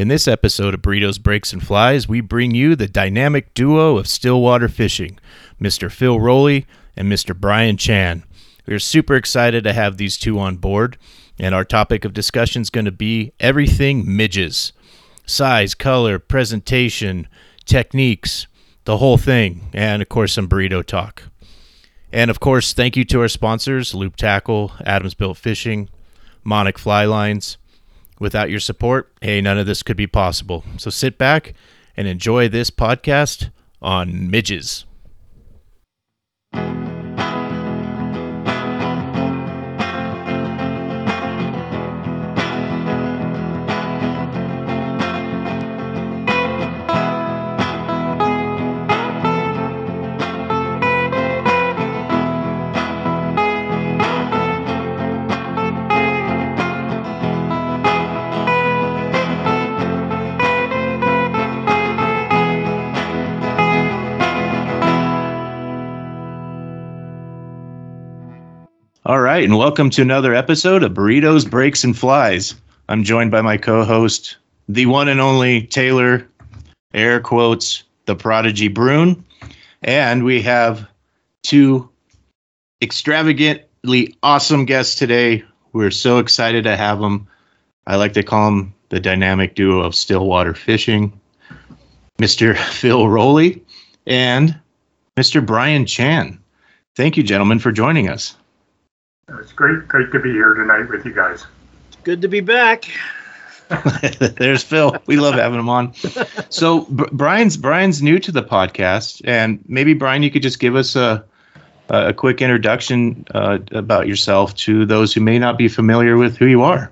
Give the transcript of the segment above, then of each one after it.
In this episode of Burritos, Breaks, and Flies, we bring you the dynamic duo of Stillwater Fishing, Mr. Phil Rowley and Mr. Brian Chan. We're super excited to have these two on board, and our topic of discussion is going to be everything midges size, color, presentation, techniques, the whole thing, and of course, some burrito talk. And of course, thank you to our sponsors Loop Tackle, Adams Built Fishing, Monic Fly Lines. Without your support, hey, none of this could be possible. So sit back and enjoy this podcast on midges. Right, and welcome to another episode of Burritos, Breaks, and Flies. I'm joined by my co-host, the one and only Taylor, air quotes, the prodigy Brune, and we have two extravagantly awesome guests today. We're so excited to have them. I like to call them the dynamic duo of Stillwater Fishing, Mr. Phil Rowley and Mr. Brian Chan. Thank you, gentlemen, for joining us. It's great, great to be here tonight with you guys. Good to be back. There's Phil. We love having him on. So B- Brian's Brian's new to the podcast, and maybe Brian, you could just give us a a quick introduction uh, about yourself to those who may not be familiar with who you are.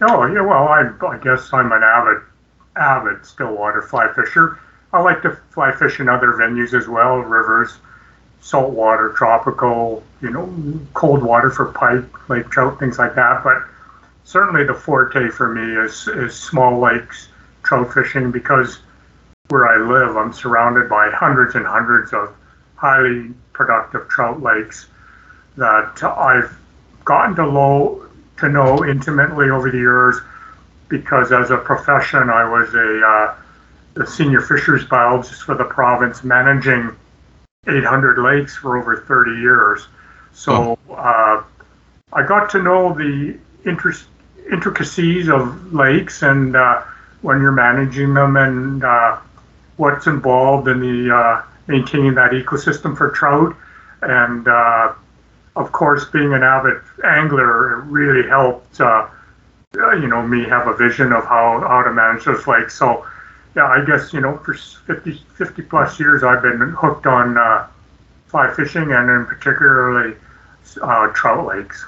Oh, yeah, well, I, I guess I'm an avid, avid stillwater fly fisher. I like to fly fish in other venues as well, rivers, saltwater, tropical, you know, cold water for pike, lake trout, things like that. But certainly the forte for me is, is small lakes trout fishing because where I live, I'm surrounded by hundreds and hundreds of highly productive trout lakes that I've gotten to low to know intimately over the years because as a profession I was a uh, the senior fisheries biologist for the province managing 800 lakes for over 30 years. So uh, I got to know the interest, intricacies of lakes and uh, when you're managing them and uh, what's involved in the uh, maintaining that ecosystem for trout. And uh, of course, being an avid angler, it really helped. Uh, you know, me have a vision of how, how to manage those lakes. So, yeah, I guess, you know, for 50, 50 plus years, I've been hooked on uh, fly fishing and in particularly uh, trout lakes.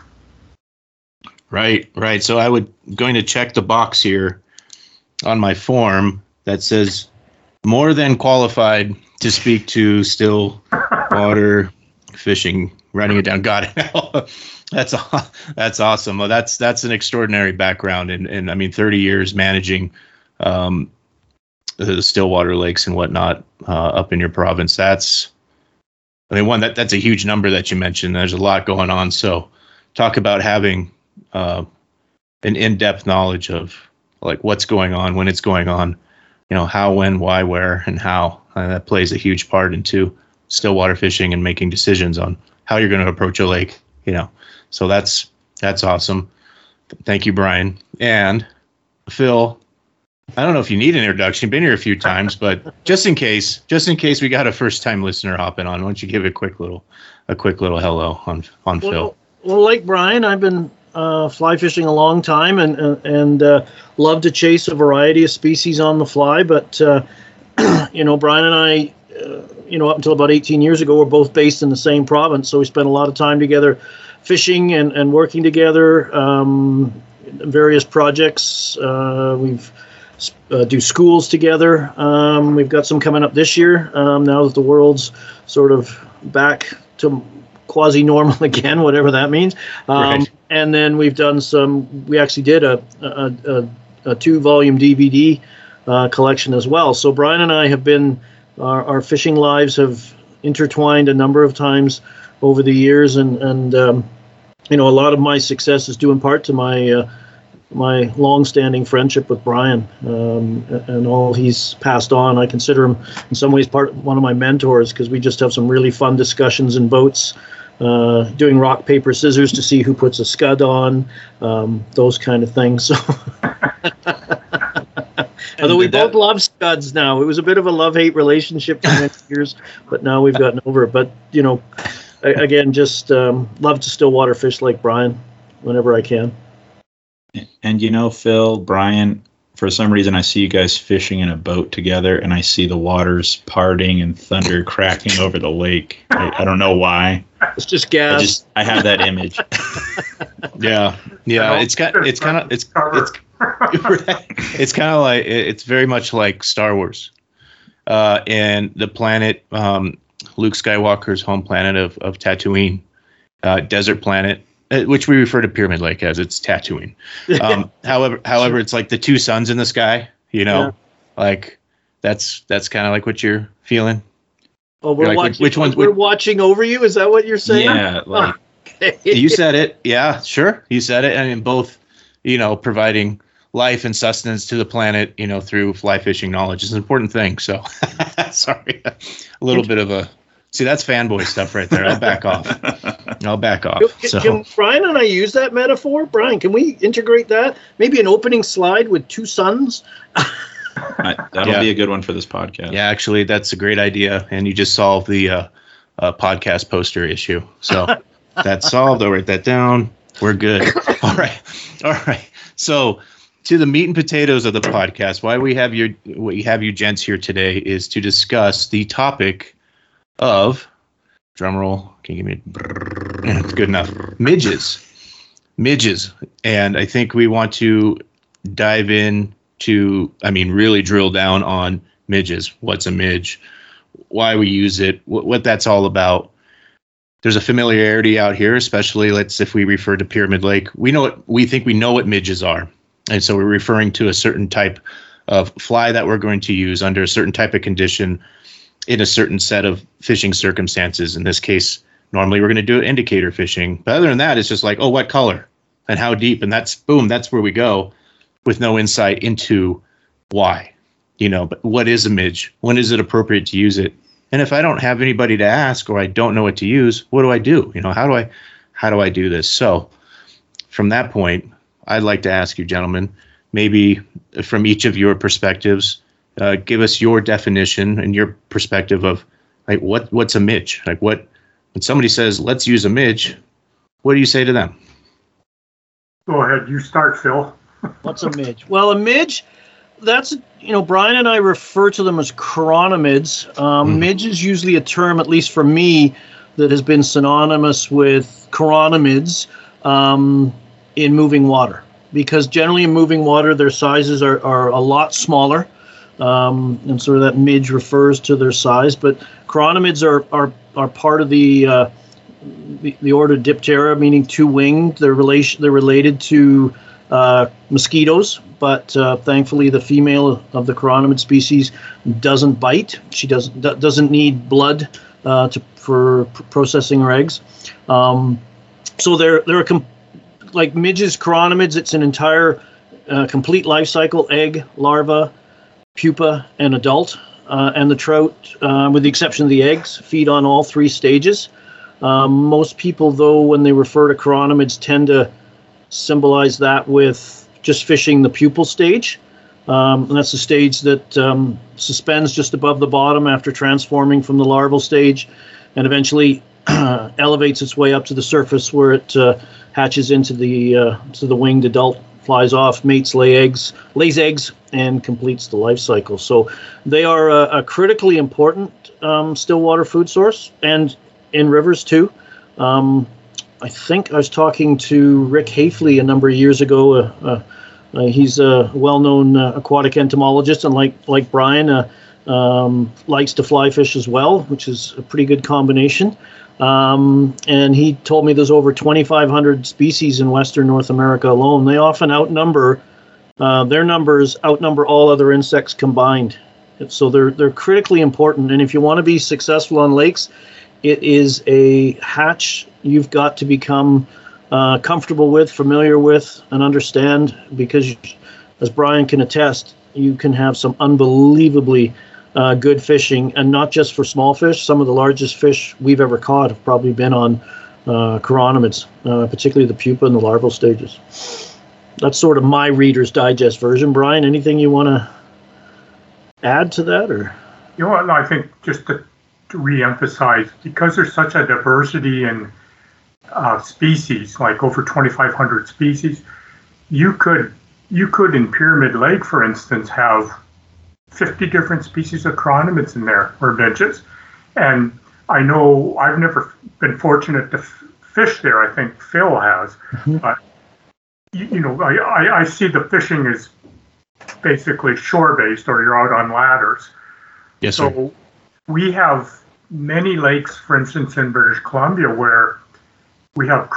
Right, right. So I would going to check the box here on my form that says more than qualified to speak to still water fishing. Writing it down. Got it that's that's awesome. Well, that's that's an extraordinary background, and and I mean, 30 years managing um, the Stillwater lakes and whatnot uh, up in your province. That's I mean, one that that's a huge number that you mentioned. There's a lot going on. So, talk about having uh, an in-depth knowledge of like what's going on, when it's going on, you know, how, when, why, where, and how. Uh, that plays a huge part into stillwater fishing and making decisions on how you're going to approach a lake. You know, so that's that's awesome. Thank you, Brian and Phil. I don't know if you need an introduction. You've been here a few times, but just in case, just in case we got a first time listener hopping on, why don't you give a quick little, a quick little hello on on well, Phil? Well, like Brian, I've been uh, fly fishing a long time and and, uh, love to chase a variety of species on the fly. But uh, you know, Brian and I, uh, you know, up until about 18 years ago, we're both based in the same province, so we spent a lot of time together, fishing and and working together. Um, various projects. Uh, we've uh, do schools together. Um, we've got some coming up this year. Um, now that the world's sort of back to quasi normal again, whatever that means. Um, Right. And then we've done some. We actually did a a, a, a two volume DVD uh, collection as well. So Brian and I have been our, our fishing lives have intertwined a number of times over the years, and and um, you know a lot of my success is due in part to my uh, my long-standing friendship with Brian um, and all he's passed on. I consider him in some ways part one of my mentors because we just have some really fun discussions in boats, uh, doing rock paper scissors to see who puts a scud on, um, those kind of things. So. Although we both love scuds now, it was a bit of a love-hate relationship for many years, but now we've gotten over it. But you know, again, just um, love to still water fish like Brian whenever I can. And you know, Phil, Brian, for some reason I see you guys fishing in a boat together and I see the waters parting and thunder cracking over the lake. I, I, don't know why. It's just gas. I just I have that image. yeah. Yeah, it's got it's kind of it's it's it's kind of like it's very much like Star Wars. Uh, and the planet um, Luke Skywalker's home planet of of Tatooine, uh, desert planet which we refer to Pyramid Lake as it's Tatooine. Um, however, however, it's like the two suns in the sky. You know, yeah. like that's that's kind of like what you're feeling. Oh, we're like, watching. Which ones? We're which, watching over you. Is that what you're saying? Yeah, like okay. you said it. Yeah, sure, you said it. I mean, both, you know, providing life and sustenance to the planet, you know, through fly fishing knowledge is an important thing. So, sorry, a little bit of a See, that's fanboy stuff right there. I'll back off. I'll back off. Can, so. can Brian and I use that metaphor? Brian, can we integrate that? Maybe an opening slide with two suns. that'll yeah. be a good one for this podcast. Yeah, actually, that's a great idea, and you just solved the uh, uh, podcast poster issue. So that's solved. I'll write that down. We're good. All right, all right. So to the meat and potatoes of the podcast, why we have your we have you gents here today is to discuss the topic of drumroll. Can you give me? It's good enough. Midges, midges, and I think we want to dive in to, I mean, really drill down on midges. What's a midge? Why we use it? What, what that's all about. There's a familiarity out here, especially let's if we refer to Pyramid Lake. We know what we think we know what midges are, and so we're referring to a certain type of fly that we're going to use under a certain type of condition in a certain set of fishing circumstances. In this case, normally we're going to do indicator fishing. But other than that, it's just like, oh, what color and how deep, and that's boom, that's where we go, with no insight into why, you know. But what is a midge? When is it appropriate to use it? And if I don't have anybody to ask or I don't know what to use, what do I do? You know, how do I how do I do this? So from that point, I'd like to ask you, gentlemen, maybe from each of your perspectives, uh, give us your definition and your perspective of like what what's a midge? Like what when somebody says let's use a midge, what do you say to them? Go ahead, you start, Phil. what's a midge? Well, a midge, that's you know Brian and I refer to them as chironomids. Um, mm. Midge is usually a term, at least for me, that has been synonymous with chironomids um, in moving water because generally in moving water their sizes are, are a lot smaller um, and sort of that midge refers to their size. But chironomids are are, are part of the, uh, the, the order Diptera, meaning two winged. They're relation they're related to uh, mosquitoes, but uh, thankfully the female of the chironomid species doesn't bite. She doesn't doesn't need blood uh, to for processing her eggs. Um, so they're they're a com- like midges, chironomids. It's an entire uh, complete life cycle: egg, larva, pupa, and adult. Uh, and the trout, uh, with the exception of the eggs, feed on all three stages. Um, most people, though, when they refer to chironomids, tend to symbolize that with just fishing the pupal stage. Um, and that's the stage that um, suspends just above the bottom after transforming from the larval stage and eventually elevates its way up to the surface where it uh, hatches into the uh, to the winged adult flies off, mates, lay eggs, lays eggs, and completes the life cycle. So they are a, a critically important um, stillwater food source, and in rivers too. Um, I think I was talking to Rick Hafele a number of years ago. Uh, uh, uh, he's a well-known uh, aquatic entomologist, and like like Brian, uh, um, likes to fly fish as well, which is a pretty good combination. Um, and he told me there's over 2,500 species in Western North America alone. They often outnumber uh, their numbers outnumber all other insects combined. So they're they're critically important. And if you want to be successful on lakes, it is a hatch you've got to become uh, comfortable with, familiar with, and understand. Because, as Brian can attest, you can have some unbelievably uh, good fishing, and not just for small fish. Some of the largest fish we've ever caught have probably been on uh, chironomids, uh, particularly the pupa and the larval stages. That's sort of my Reader's Digest version. Brian, anything you want to add to that, or? You know? I think just to, to re-emphasize, because there's such a diversity in uh, species, like over 2,500 species, you could you could in Pyramid Lake, for instance, have 50 different species of chironomids in there or midges. And I know I've never been fortunate to f- fish there. I think Phil has. Mm-hmm. But, you, you know, I, I, I, see the fishing is basically shore based or you're out on ladders. Yes, so sir. we have many lakes, for instance, in British Columbia, where we have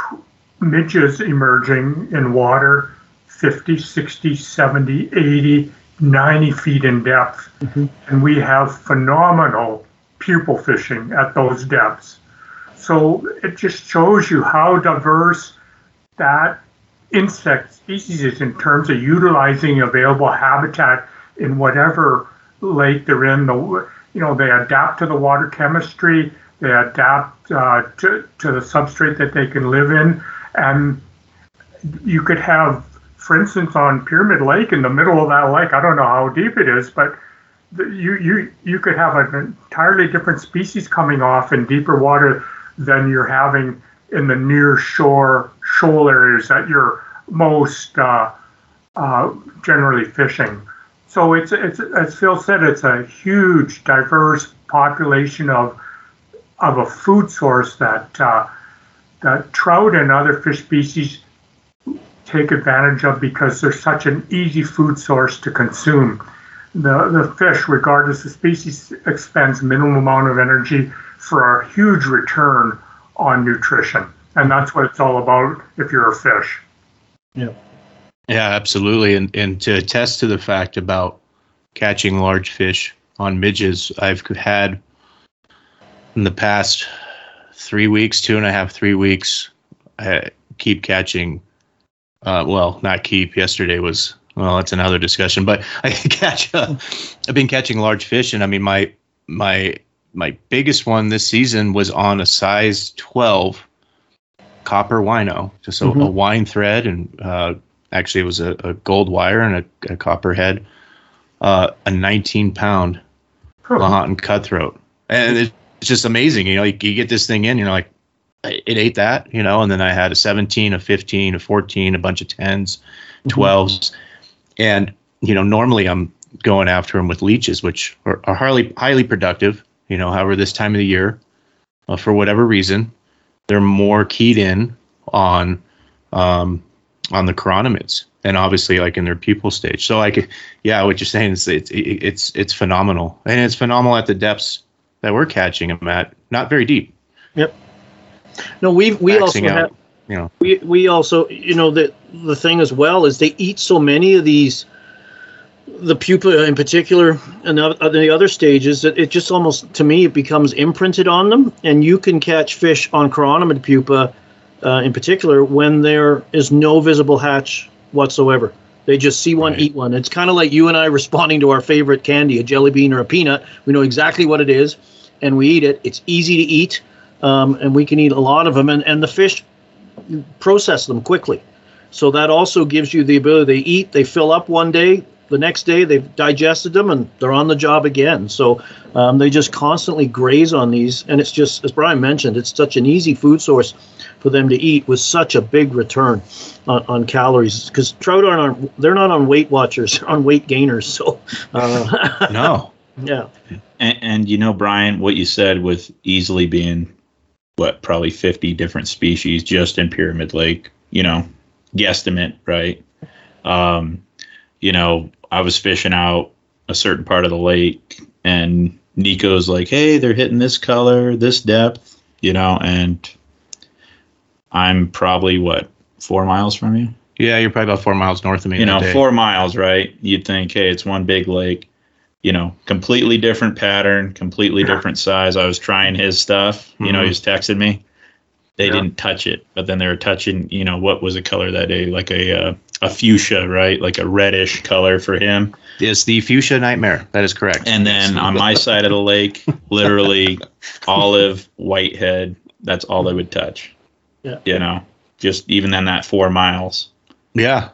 midges emerging in water 50, 60, 70, 80, 90 feet in depth. Mm-hmm. And we have phenomenal pupal fishing at those depths. So it just shows you how diverse that insect species is in terms of utilizing available habitat in whatever lake they're in. The you know they adapt to the water chemistry, they adapt uh, to to the substrate that they can live in, and you could have for instance, on Pyramid Lake, in the middle of that lake, I don't know how deep it is, but you you you could have an entirely different species coming off in deeper water than you're having in the near shore shoal areas that you're most uh, uh, generally fishing. So it's it's as Phil said, it's a huge, diverse population of of a food source that uh, that trout and other fish species take advantage of because they're such an easy food source to consume. The, the fish, regardless of species, expends minimum amount of energy for a huge return on nutrition. And that's what it's all about if you're a fish. Yeah. Yeah, absolutely. And and to attest to the fact about catching large fish on midges, I've had in the past three weeks, two and a half, three weeks, I keep catching uh, well, not keep. Yesterday was well, that's another discussion. But I catch. Uh, I've been catching large fish, and I mean my my my biggest one this season was on a size 12 copper wino, just a, mm-hmm. a wine thread, and uh, actually it was a, a, gold wire and a, a copper head, uh, a 19 pound huh. Lahontan cutthroat, and it's just amazing. You know, you, you, get this thing in, you're like, it ate that, you know, and then I had a 17, a 15, a 14, a bunch of 10s, 12s. Mm-hmm. And, you know, normally I'm going after them with leeches, which are, are highly, highly productive, you know, however, this time of the year, uh, for whatever reason, they're more keyed in on, um, on the chironomids and obviously like in their pupal stage. So like, yeah, what you're saying is it's, it's, it's phenomenal and it's phenomenal at the depths that we're catching them at, not very deep. Yep. No, we we also out, have you know. we we also you know the the thing as well is they eat so many of these the pupa in particular and the, the other stages that it just almost to me it becomes imprinted on them. And you can catch fish on chironomid pupa uh, in particular when there is no visible hatch whatsoever. They just see one right. eat one. It's kind of like you and i responding to our favorite candy a jelly bean or a peanut. We know exactly what it is and we eat it. It's easy to eat um, and we can eat a lot of them. And, and the fish process them quickly. So that also gives you the ability. They eat, they fill up one day, the next day they've digested them and they're on the job again. So um, they just constantly graze on these, and it's just as Brian mentioned, it's such an easy food source for them to eat with such a big return on, on calories because trout aren't on, they're not on Weight Watchers, they're on weight gainers. So uh, no, yeah. And, and you know, Brian, what you said with easily being what probably 50 different species just in Pyramid Lake, you know, guesstimate, right? Um, you know, I was fishing out a certain part of the lake and Nico's like, "Hey, they're hitting this color, this depth," you know, and I'm probably what, 4 miles from you? Yeah, you're probably about 4 miles north of me. You know, 4 miles, right? You'd think, "Hey, it's one big lake." You know, completely different pattern, completely different size. I was trying his stuff. You mm-hmm. know, he was texting me. they Yeah. didn't touch it, but then they were touching, you know, what was the color that day? Like a uh, a fuchsia, right? Like a reddish color for him. It's the fuchsia nightmare. That is correct. And then on my side of the lake, literally olive, whitehead. That's all they would touch. Yeah. You know, just even then that four miles. yeah,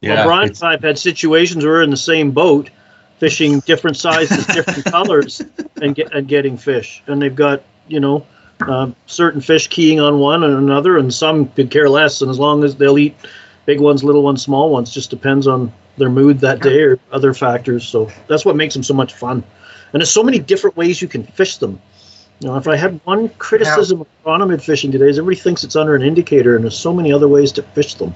yeah. well, Brian and I've had situations where we're in the same boat, fishing different sizes, different colors, and get and getting fish. And they've got you know uh, certain fish keying on one and another, and some could care less. And as long as they'll eat big ones, little ones, small ones, just depends on their mood that day or other factors. So that's what makes them so much fun. And there's so many different ways you can fish them. You know, if I had one criticism of chronomid fishing today, is everybody thinks it's under an indicator, and there's so many other ways to fish them.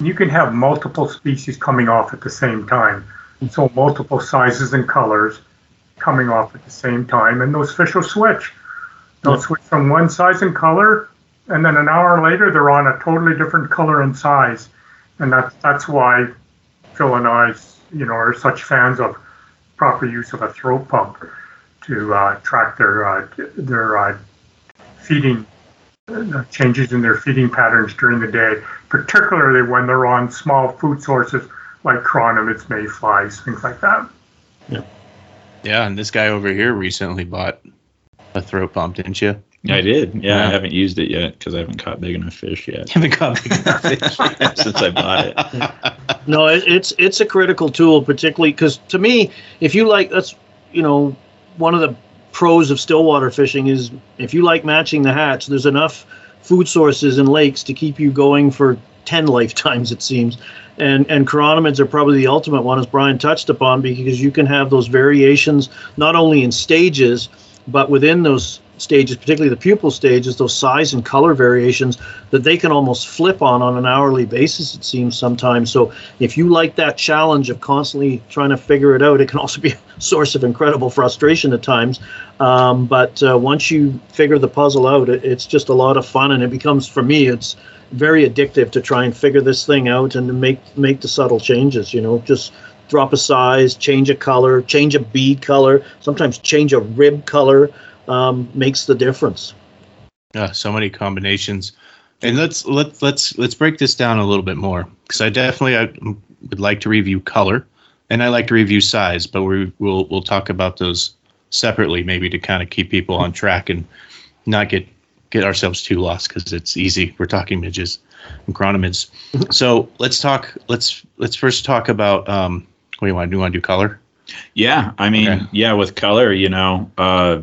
You can have multiple species coming off at the same time. So multiple sizes and colors coming off at the same time, and those fish will switch. They'll Yeah. switch from one size and color, and then an hour later they're on a totally different color and size. And that's that's why Phil and I, you know, are such fans of proper use of a throat pump to uh, track their uh, their uh, feeding uh, changes in their feeding patterns during the day, particularly when they're on small food sources like chironomids, mayflies, things like that. yeah, Yeah, and this guy over here recently bought a throat pump, didn't you? Yeah, I did. Yeah, Yeah. I haven't used it yet because I haven't caught big enough fish yet Haven't got big enough fish. since I bought it. No, it, it's it's a critical tool, particularly because to me, if you like, that's you know, one of the pros of stillwater fishing is if you like matching the hatch, there's enough food sources in lakes to keep you going for ten lifetimes, it seems. And and chironomids are probably the ultimate one, as Brian touched upon, because you can have those variations not only in stages, but within those stages, particularly the pupal stages, those size and color variations that they can almost flip on on an hourly basis. It seems sometimes. So if you like that challenge of constantly trying to figure it out, it can also be a source of incredible frustration at times. Um, but uh, once you figure the puzzle out, it, it's just a lot of fun, and it becomes for me, it's very addictive to try and figure this thing out and make make the subtle changes. You know, just drop a size, change a color, change a bead color, sometimes change a rib color um, makes the difference. Yeah, so many combinations. And let's let let's let's break this down a little bit more because I definitely I would like to review color and I like to review size, but we we'll we'll talk about those separately maybe to kind of keep people on track and not get get ourselves too lost because it's easy. We're talking midges and chronomids. so let's talk. Let's let's first talk about um. What do you want to do? You want to do color? Yeah, I mean, Okay. yeah, with color, you know, uh,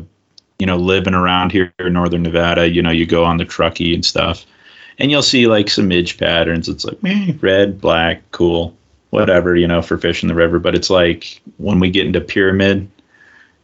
you know, living around here in northern Nevada, you know, you go on the Truckee and stuff, and you'll see like some midge patterns. It's like meh, red, black, cool, whatever, you know, for fishing the river. But it's like when we get into pyramid,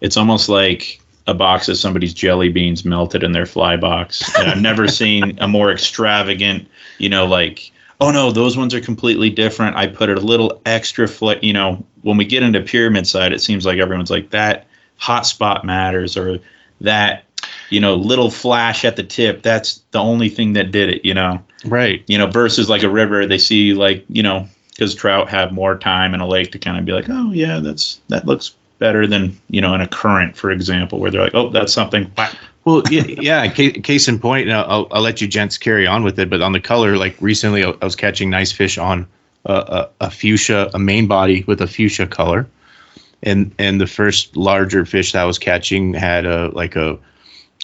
it's almost like a box of somebody's jelly beans melted in their fly box. And I've never seen a more extravagant, you know, like oh no, those ones are completely different. I put it a little extra fl- you know, when we get into pyramid side, it seems like everyone's like that hot spot matters or that, you know, little flash at the tip. That's the only thing that did it, you know, Right. you know, versus like a river, they see like, you know, because trout have more time in a lake to kind of be like, oh yeah, that's, that looks better than, you know, in a current, for example, where they're like, oh, that's something. Well, yeah, yeah. Case, in point, I'll, I'll let you gents carry on with it. But on the color, like recently, I was catching nice fish on a, a, a fuchsia, a main body with a fuchsia color, and and the first larger fish that I was catching had a like a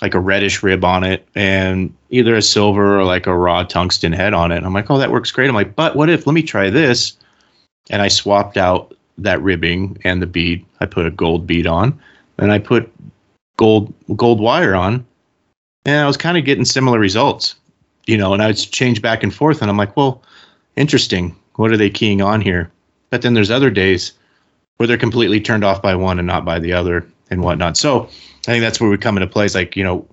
like a reddish rib on it, and either a silver or like a raw tungsten head on it. And I'm like, oh, that works great. I'm like, but what if? Let me try this, and I swapped out that ribbing and the bead. I put a gold bead on, and I put gold gold wire on and I was kind of getting similar results, you know, and I would change back and forth and I'm like, well, interesting. What are they keying on here? But then there's other days where they're completely turned off by one and not by the other and whatnot. So I think that's where we come into place. Like, you know,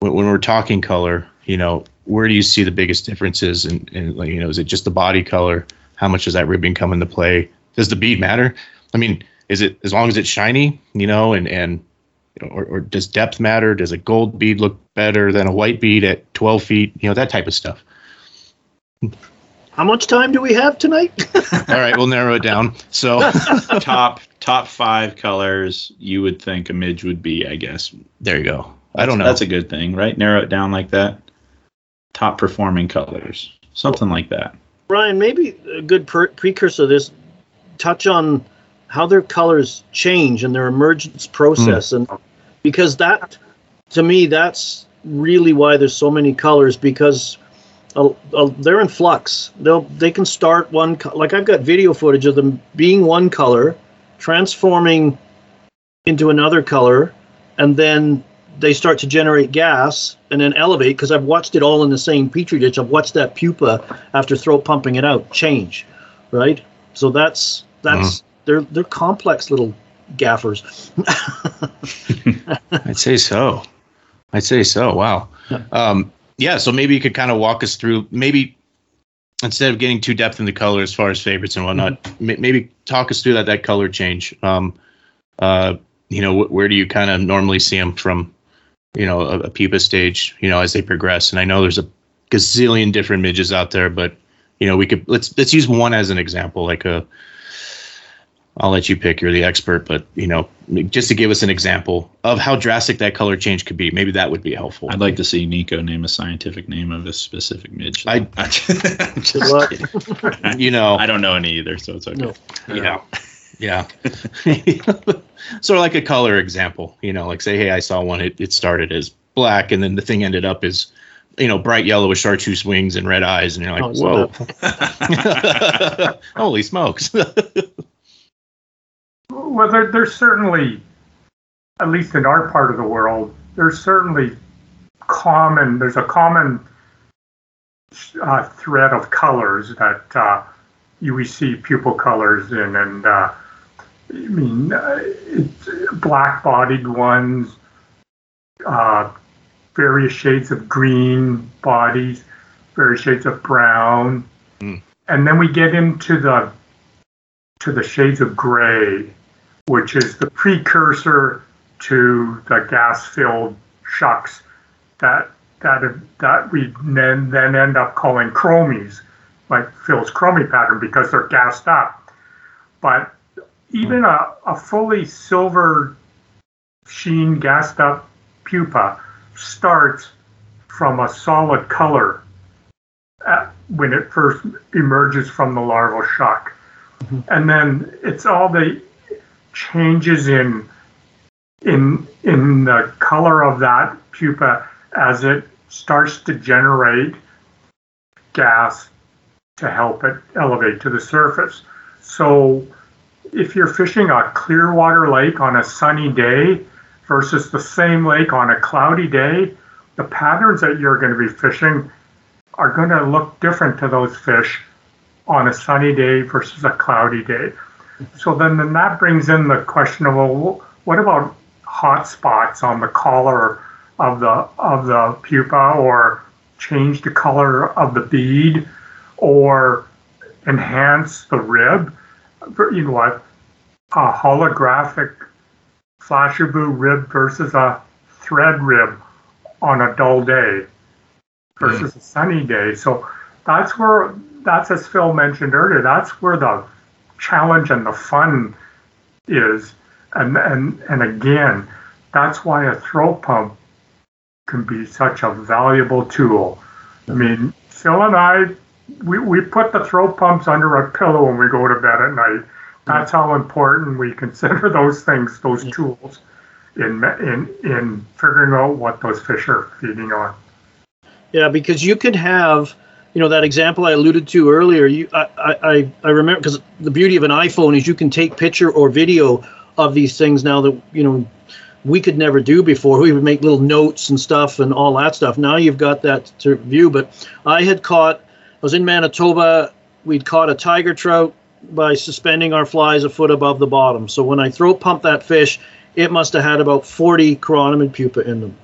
when, when we're talking color, you know, where do you see the biggest differences? And, and you know, is it just the body color? How much does that ribbing come into play? Does the bead matter? I mean, is it as long as it's shiny, you know, and, and, you know, or, or does depth matter? Does a gold bead look better than a white bead at 12 feet? You know, that type of stuff. How much time do we have tonight? All right, we'll narrow it down. So, top, top five colors you would think a midge would be, I guess. there you go. I don't know. That's a good thing, right? Narrow it down like that. Top performing colors, something like that. Brian, maybe a good per- precursor to this. Touch on how their colors change and their emergence process, and because that, to me, that's really why there's so many colors because uh, uh, they're in flux. They'll they can start one co- like I've got video footage of them being one color, transforming into another color, and then they start to generate gas and then elevate because I've watched it all in the same petri dish. I've watched that pupa after throat pumping it out change, right? So that's that's they're they're complex little gaffers. I'd say so. I'd say so. Wow. Yeah. Um, yeah. So maybe you could kind of walk us through, maybe instead of getting too depth in the color as far as favorites and whatnot, ma- maybe talk us through that that color change. Um, uh, you know, wh- where do you kind of normally see them from? You know, a, a pupa stage. You know, as they progress. And I know there's a gazillion different midges out there, but you know, we could let's let's use one as an example, like a. I'll let you pick. You're the expert, but you know, just to give us an example of how drastic that color change could be, maybe that would be helpful. I'd like to see Nico name a scientific name of a specific midge. I- I'm just Good luck. kidding. you know, I don't know any either, so it's okay. No. yeah, yeah. sort of like a color example. You know, like say, hey, I saw one. It, it started as black, and then the thing ended up as, you know, bright yellow with chartreuse wings and red eyes, and you're Oh, like, it's whoa, holy smokes! Well, there, there's certainly, at least in our part of the world, there's certainly common. There's a common uh, thread of colors that uh, you we see pupal colors in, and uh, I mean, uh, black-bodied ones, uh, various shades of green bodies, various shades of brown, Mm. and then we get into the to the shades of gray, which is the precursor to the gas-filled shucks that that that we then then end up calling chromies, like Phil's chromie pattern because they're gassed up. But even a, a fully silver sheen gassed up pupa starts from a solid color at, when it first emerges from the larval shuck. Mm-hmm. And then it's all the changes in in in the color of that pupa as it starts to generate gas to help it elevate to the surface. So if you're fishing a clear water lake on a sunny day versus the same lake on a cloudy day, the patterns that you're going to be fishing are going to look different to those fish on a sunny day versus a cloudy day. So then, then that brings in the question of well, what about hot spots on the collar of the of the pupa, or change the color of the bead, or enhance the rib? You know what? A holographic Flashabou rib versus a thread rib on a dull day versus a sunny day. So that's where that's as Phil mentioned earlier. That's where the challenge and the fun is, and and and again, that's why a throat pump can be such a valuable tool. I mean, Phil and I, we, we put the throat pumps under a pillow when we go to bed at night. That's how important we consider those things, those tools, in in in figuring out what those fish are feeding on. Yeah, because you could have, you know, that example I alluded to earlier. You, I, I, I remember because the beauty of an iPhone is you can take picture or video of these things now that you know we could never do before. We would make little notes and stuff and all that stuff. Now you've got that to view. But I had caught. I was in Manitoba. We'd caught a tiger trout by suspending our flies a foot above the bottom. So when I throat pumped that fish, it must have had about 40 chironomid pupa in them,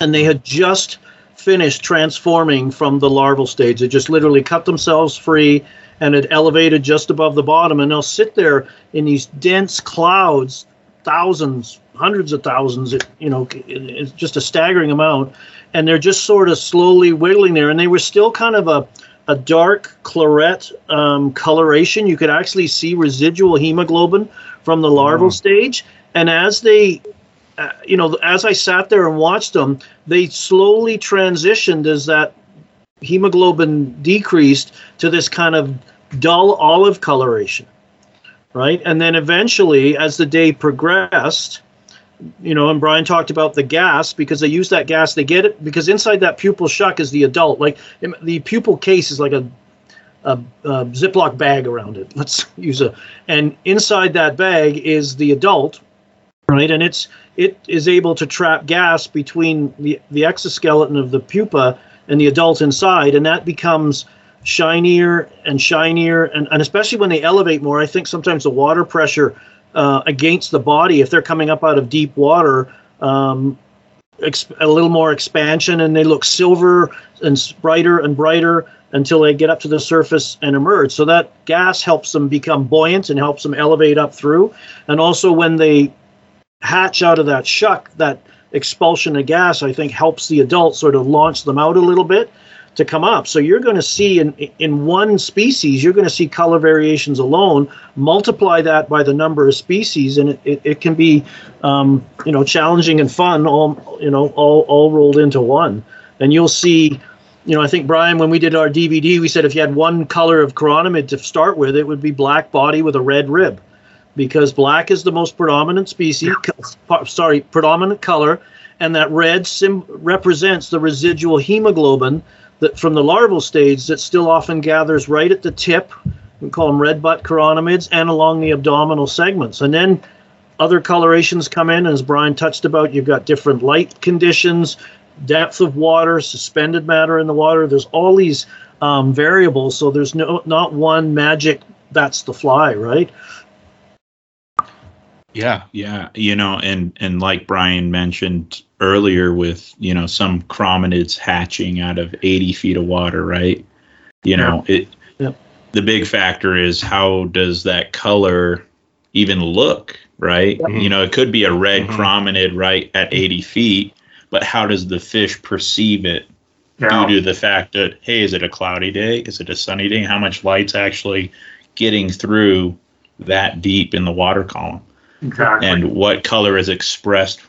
and they had just finished transforming from the larval stage. They just literally cut themselves free and it elevated just above the bottom. And they'll sit there in these dense clouds, thousands, hundreds of thousands, you know, it's just a staggering amount. And they're just sort of slowly wiggling there. And they were still kind of a, a dark claret um, coloration. You could actually see residual hemoglobin from the larval stage. And as they uh, you know, as I sat there and watched them, they slowly transitioned as that hemoglobin decreased to this kind of dull olive coloration, right? And then eventually, as the day progressed, you know, and Brian talked about the gas because they use that gas. They get it because inside that pupal shuck is the adult. Like the pupal case is like a, a, a Ziploc bag around it. Let's use a, and inside that bag is the adult, right? And it's it is able to trap gas between the the exoskeleton of the pupa and the adult inside, and that becomes shinier and shinier, and, and especially when they elevate more. I think sometimes the water pressure uh, against the body, if they're coming up out of deep water, um, exp- a little more expansion, and they look silver and brighter and brighter until they get up to the surface and emerge. So that gas helps them become buoyant and helps them elevate up through. And also when they hatch out of that shuck, that expulsion of gas, I think, helps the adult sort of launch them out a little bit to come up. So you're going to see in in one species, you're going to see color variations alone. Multiply that by the number of species, and it, it, it can be, um, you know, challenging and fun all you know all all rolled into one. And you'll see, you know, I think Brian, when we did our DVD, we said if you had one color of chironomid to start with, it would be black body with a red rib, because black is the most predominant species. Sorry, predominant color. And that red sim- represents the residual hemoglobin that from the larval stage that still often gathers right at the tip. We call them red butt chironomids and along the abdominal segments. And then other colorations come in, as Brian touched about. You've got different light conditions, depth of water, suspended matter in the water. There's all these um, variables. So there's no not one magic. That's the fly, right? Yeah, yeah. You know, and and like Brian mentioned earlier, with you know some chironomids hatching out of 80 feet of water, right? You know, it. Yep. The big factor is how does that color even look, right? Mm-hmm. You know, it could be a red Mhm. chironomid right at 80 feet, but how does the fish perceive it Yeah. due to the fact that hey, is it a cloudy day? Is it a sunny day? How much light's actually getting through that deep in the water column? Exactly. and what color is expressed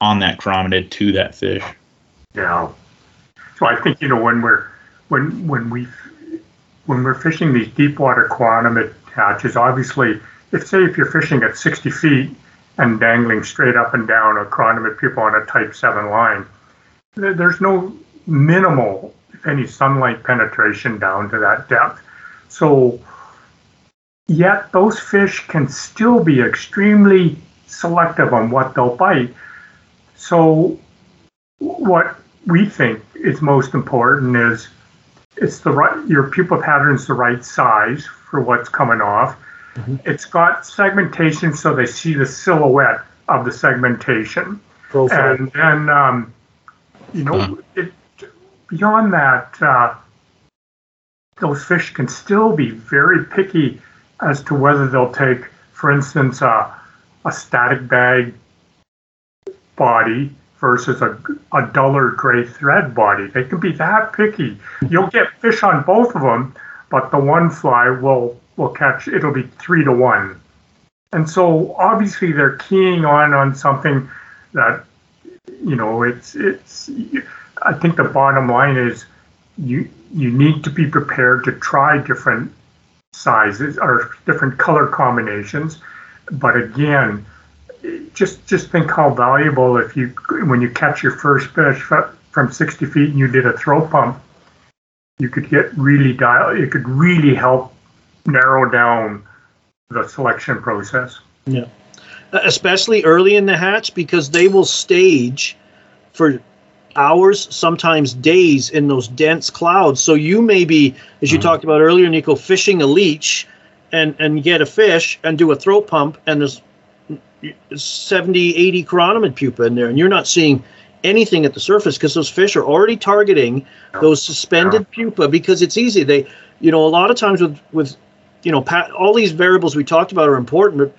on that chironomid to that fish. Yeah. So I think you know when we're when when we when we're fishing these deep water chironomid hatches, obviously, if say if you're fishing at 60 feet and dangling straight up and down a chironomid people on a Type 7 line, there's no minimal, if any, sunlight penetration down to that depth. So yet those fish can still be extremely selective on what they'll bite. So what we think is most important is it's the right your pupal pattern's the right size for what's coming off. Mhm. It's got segmentation so they see the silhouette of the segmentation. Profile. And then, um, you know, it, beyond that, uh, those fish can still be very picky as to whether they'll take, for instance, uh, a static bag body versus a, a duller gray thread body. They can be that picky. You'll get fish on both of them, but the one fly will will catch. It'll be three to one. And so obviously they're keying on on something that you know it's it's I think the bottom line is you you need to be prepared to try different sizes or different color combinations. But again just just think how valuable if you when you catch your first fish from 60 feet and you did a throat pump you could get really dial it could really help narrow down the selection process. Yeah, especially early in the hatch because they will stage for hours sometimes days in those dense clouds. So you may be as you Mhm. talked about earlier nico fishing a leech and and get a fish and do a throat pump and there's 70 80 chironomid pupa in there and you're not seeing anything at the surface because those fish are already targeting those suspended pupa because it's easy. They you know a lot of times with with you know pat, all these variables we talked about are important but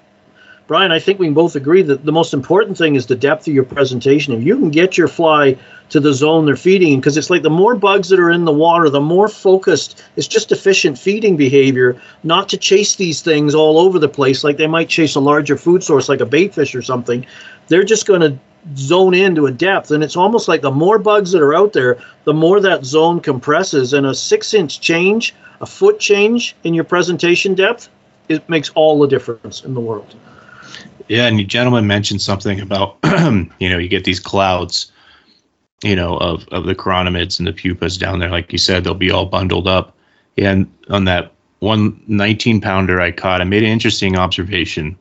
Brian, I think we can both agree that the most important thing is the depth of your presentation. If you can get your fly to the zone they're feeding in, because it's like the more bugs that are in the water, the more focused. It's just efficient feeding behavior, not to chase these things all over the place like they might chase a larger food source like a bait fish or something. They're just going to zone into a depth, and it's almost like the more bugs that are out there, the more that zone compresses. And a six-inch change, a foot change in your presentation depth, it makes all the difference in the world. Yeah, and you gentlemen mentioned something about you know you get these clouds, you know, of of the chironomids and the pupas down there. Like you said, they'll be all bundled up. And on that one 19 pounder I caught, I made an interesting observation,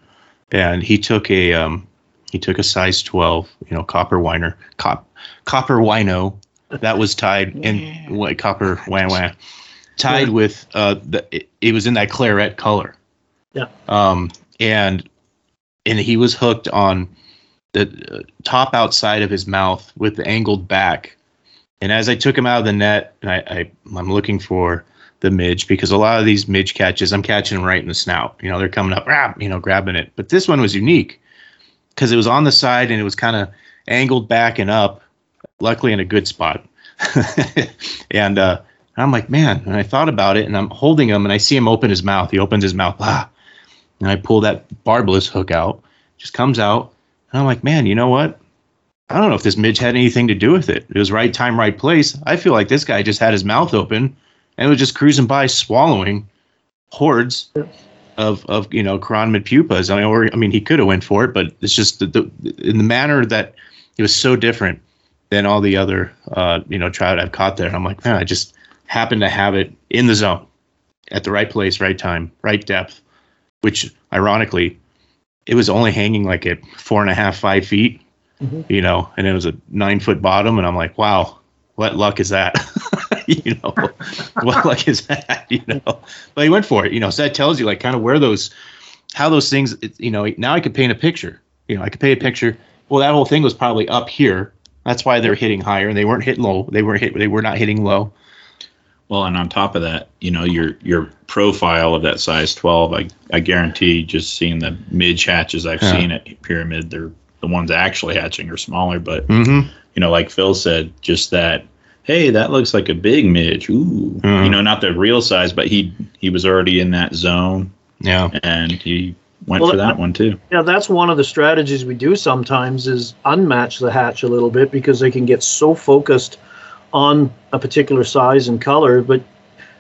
and he took a um, he took a size 12, you know, copper whiner, cop, copper wino that was tied in what copper wah wah, tied Yeah. with uh, the it, it was in that claret color. Yeah. Um, and and he was hooked on the uh, top outside of his mouth with the angled back. And as I took him out of the net, I, I I'm looking for the midge because a lot of these midge catches, I'm catching them right in the snout. You know, they're coming up, rah, you know, grabbing it. But this one was unique because it was on the side and it was kind of angled back and up, luckily in a good spot. and uh, I'm like, man, and I thought about it and I'm holding him and I see him open his mouth. He opens his mouth, ah, and I pull that barbless hook out, just comes out. And I'm like, man, you know what? I don't know if this midge had anything to do with it. It was right time, right place. I feel like this guy just had his mouth open and was just cruising by, swallowing hordes of of you know chironomid pupas. I mean, or I mean, he could have went for it, but it's just the, the in the manner that it was so different than all the other uh, you know trout I've caught there. I'm like, man, I just happened to have it in the zone, at the right place, right time, right depth, which ironically, it was only hanging like at four and a half, five feet, Mhm. you know, and it was a nine foot bottom, and I'm like, wow, what luck is that? you know, what luck is that? You know, but he went for it. You know, so that tells you like kind of where those, how those things. it- You know, now I could paint a picture. You know, I could paint a picture. Well, that whole thing was probably up here. That's why they're hitting higher, and they weren't hitting low. They weren't hit. They were not hitting low. Well, and on top of that, you know, your your profile of that size 12, I, I guarantee just seeing the midge hatches I've Yeah. seen at Pyramid, they're the ones actually hatching are smaller. But, Mm-hmm. you know, like Phil said, just that, hey, that looks like a big midge. Ooh. Mhm. You know, not the real size, but he he was already in that zone Yeah. and he went Well, for that one too. Yeah, that's one of the strategies we do sometimes is unmatch the hatch a little bit because they can get so focused on a particular size and color. But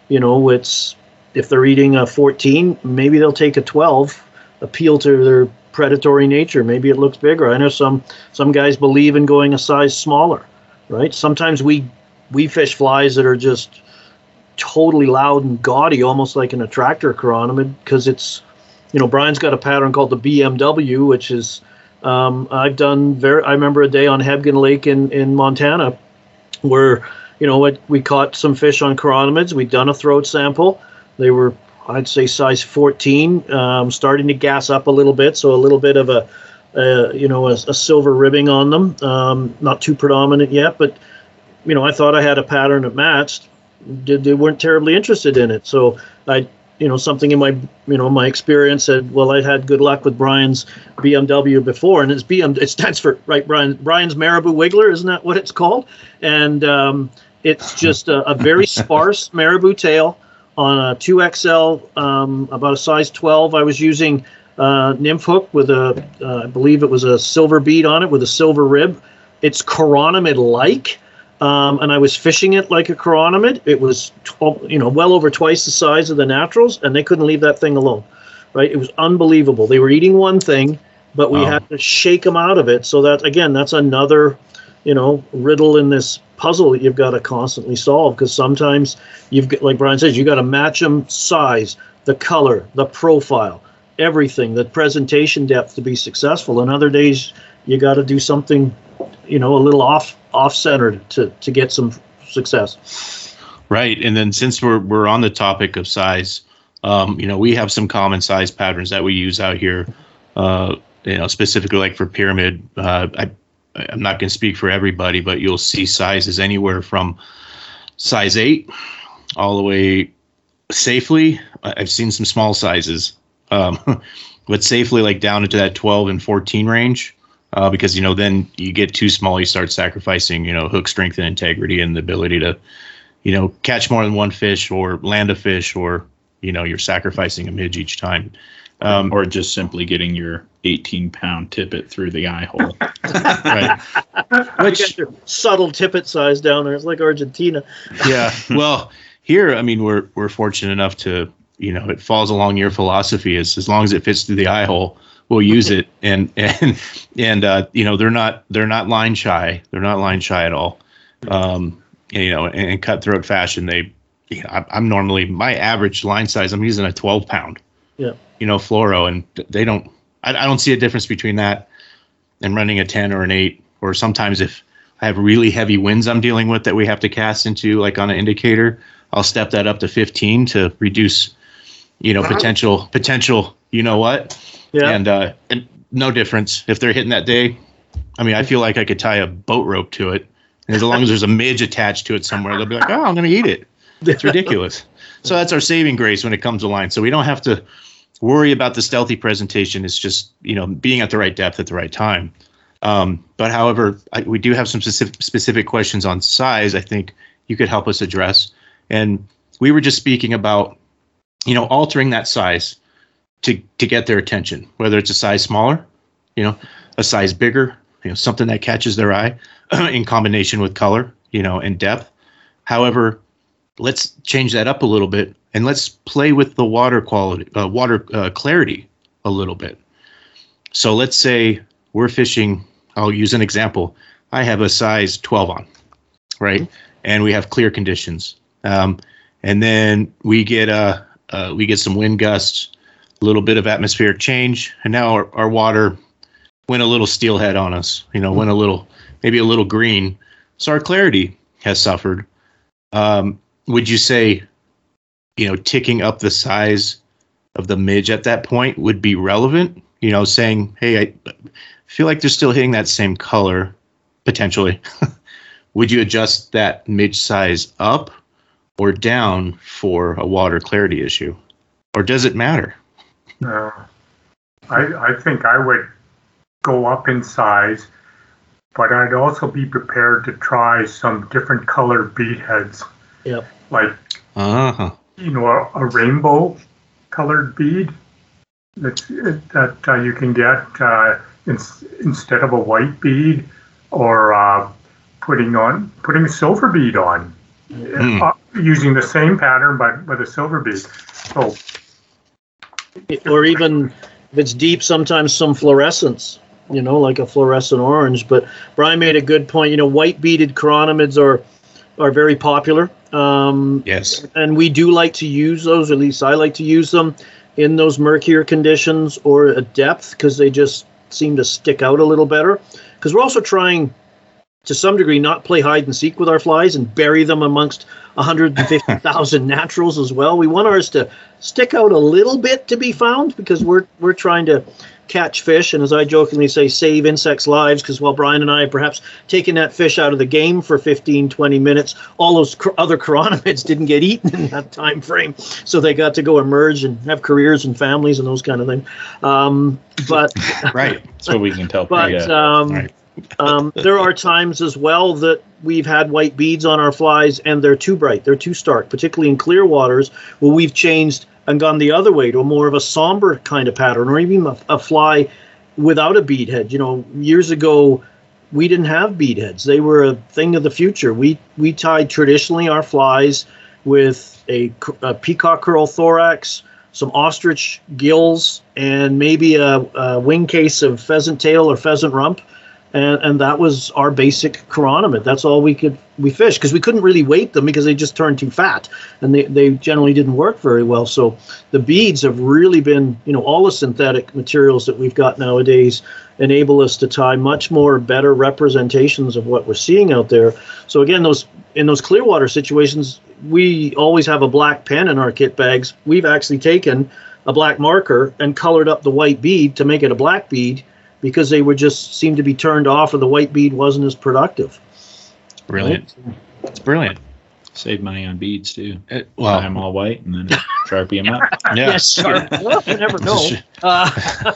you know, it's if they're eating a 14, maybe they'll take a 12, appeal to their predatory nature. Maybe it looks bigger. I know some some guys believe in going a size smaller, right? Sometimes we we fish flies that are just totally loud and gaudy, almost like an attractor chironomid, because it's you know, Brian's got a pattern called the BMW, which is um, I've done very. I remember a day on Hebgen Lake in in Montana, where you know it, we caught some fish on chironomids. We'd done a throat sample. They were I'd say size 14, um, starting to gas up a little bit, so a little bit of a uh, you know a, a silver ribbing on them. Um, not too predominant yet, but you know I thought I had a pattern that matched. Did they weren't terribly interested in it, so I you know something in my you know my experience said well i had good luck with brian's bmw before and it's bm it stands for right brian brian's marabou wiggler isn't that what it's called? And um, it's just a, a very sparse marabou tail on a 2xl um, about a size 12 i was using uh, nymph hook with a uh, i believe it was a silver bead on it with a silver rib. It's chironomid like um, and I was fishing it like a chironomid. It was, tw- you know, well over twice the size of the naturals, and they couldn't leave that thing alone. Right? It was unbelievable. They were eating one thing, but we Oh. had to shake them out of it. So that again, that's another, you know, riddle in this puzzle that you've got to constantly solve because sometimes you've got, like Brian says, you got to match them size, the color, the profile, everything, the presentation depth to be successful. And other days you got to do something, you know, a little off off centered to to get some success. Right, and then since we're we're on the topic of size, um, you know, we have some common size patterns that we use out here. Uh, you know, specifically like for pyramid. Uh, I I'm not going to speak for everybody, but you'll see sizes anywhere from size eight all the way safely. I've seen some small sizes um, but safely like down into that 12 and 14 range. Uh, because you know then you get too small, you start sacrificing you know hook strength and integrity and the ability to, you know, catch more than one fish or land a fish or you know you're sacrificing a midge each time. Um, or just simply getting your 18 pound tippet through the eye hole. right. Which subtle tippet size down there. It's like Argentina. yeah. Well, here, I mean, we're we're fortunate enough to, you know, it falls along your philosophy. Is as long as it fits through the eye hole, we'll use it. And and and uh, you know, they're not they're not line shy. They're not line shy at all. Um, and, you know, in, in cutthroat fashion, they, you know, I'm, I'm normally my average line size. I'm using a 12 pound. Yeah. You know, fluoro, and they don't. I, I don't see a difference between that and running a 10 or an 8 or sometimes if I have really heavy winds I'm dealing with that we have to cast into like on an indicator, I'll step that up to 15 to reduce, you know, potential potential, you know what? Yeah. And uh and no difference if they're hitting that day. I mean, I feel like I could tie a boat rope to it. And as long as there's a midge attached to it somewhere, they'll be like, "Oh, I'm going to eat it." It's ridiculous. so that's our saving grace when it comes to line. So we don't have to worry about the stealthy presentation. It's just you know being at the right depth at the right time. Um, but however, I, we do have some specific, specific questions on size. I think you could help us address. And we were just speaking about you know altering that size to to get their attention, whether it's a size smaller, you know, a size bigger, you know, something that catches their eye in combination with color, you know, and depth. However, let's change that up a little bit and let's play with the water quality, uh, water uh, clarity a little bit. So let's say we're fishing. I'll use an example. I have a size 12 on, right, and we have clear conditions. Um, and then we get uh, uh, we get some wind gusts, a little bit of atmospheric change, and now our, our water went a little steelhead on us. You know, went a little maybe a little green. So our clarity has suffered. Um, would you say you know, ticking up the size of the midge at that point would be relevant. You know, saying, hey, I feel like they're still hitting that same color potentially. would you adjust that midge size up or down for a water clarity issue? Or does it matter? Uh, I, I think I would go up in size, but I'd also be prepared to try some different color bead heads. Yep. Like uh-huh you know, a, a rainbow colored bead that, that uh, you can get uh, in, instead of a white bead or uh, putting on putting a silver bead on mm. using the same pattern but with a silver bead. So, or even if it's deep, sometimes some fluorescence. You know, like a fluorescent orange. But Brian made a good point. You know, white beaded chironomids are are very popular. Um, yes. And we do like to use those, at least I like to use them in those murkier conditions or a depth because they just seem to stick out a little better. Because we're also trying to some degree not play hide and seek with our flies and bury them amongst 150,000 naturals as well. We want ours to stick out a little bit to be found because we're we're trying to catch fish. And as I jokingly say save insects lives because while Brian and I perhaps taking that fish out of the game for 15 20 minutes all those cr- other chironomids didn't get eaten in that time frame. So they got to go emerge and have careers and families and those kind of things um, but right. That's what we can tell but um, right. Um, there are times as well that we've had white beads on our flies and they're too bright they're too stark particularly in clear waters where we've changed and gone the other way to a more of a somber kind of pattern, or even a, a fly without a bead head. You know, years ago, we didn't have bead heads; they were a thing of the future. We we tied traditionally our flies with a, a peacock herl thorax, some ostrich gills, and maybe a, a wing case of pheasant tail or pheasant rump and and that was our basic chironomid. That's all we could we fish because we couldn't really weight them because they just turned too fat and they, they generally didn't work very well. So the beads have really been you know all the synthetic materials that we've got nowadays enable us to tie much more better representations of what we're seeing out there. So again, those in those clear water situations, we always have a black pen in our kit bags. We've actually taken a black marker and colored up the white bead to make it a black bead because they would just seem to be turned off or the white bead wasn't as productive. Brilliant. Right? It's brilliant. Save money on beads too. Uh, Dye well, them all white and then sharpie them up. yeah. Yes, sure. well, you never know. Uh,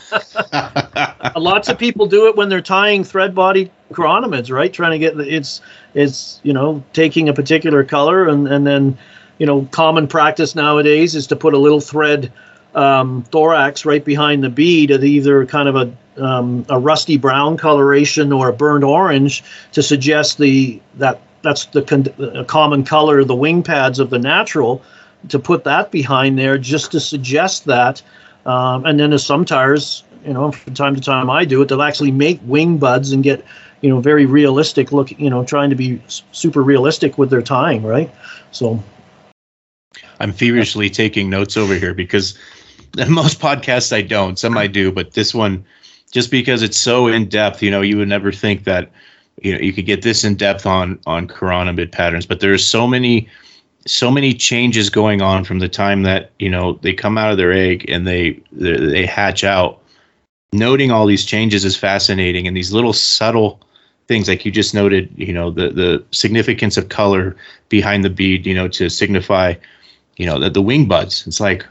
lots of people do it when they're tying thread body chironomids, right? Trying to get the, it's it's you know taking a particular color and and then you know common practice nowadays is to put a little thread um, thorax right behind the bead of either kind of a um, a rusty brown coloration or a burnt orange to suggest the that that's the con- common color of the wing pads of the natural to put that behind there just to suggest that um, and then as some tyers you know from time to time i do it they'll actually make wing buds and get you know very realistic look you know trying to be super realistic with their tying right so I'm feverishly taking notes over here because most podcasts I don't. Some I do, but this one, just because it's so in depth, you know, you would never think that, you know, you could get this in depth on on chironomid patterns. But there's so many, so many changes going on from the time that you know they come out of their egg and they they, they hatch out. Noting all these changes is fascinating, and these little subtle things like you just noted, you know, the the significance of color behind the bead, you know, to signify you know, the, the wing buds. It's like,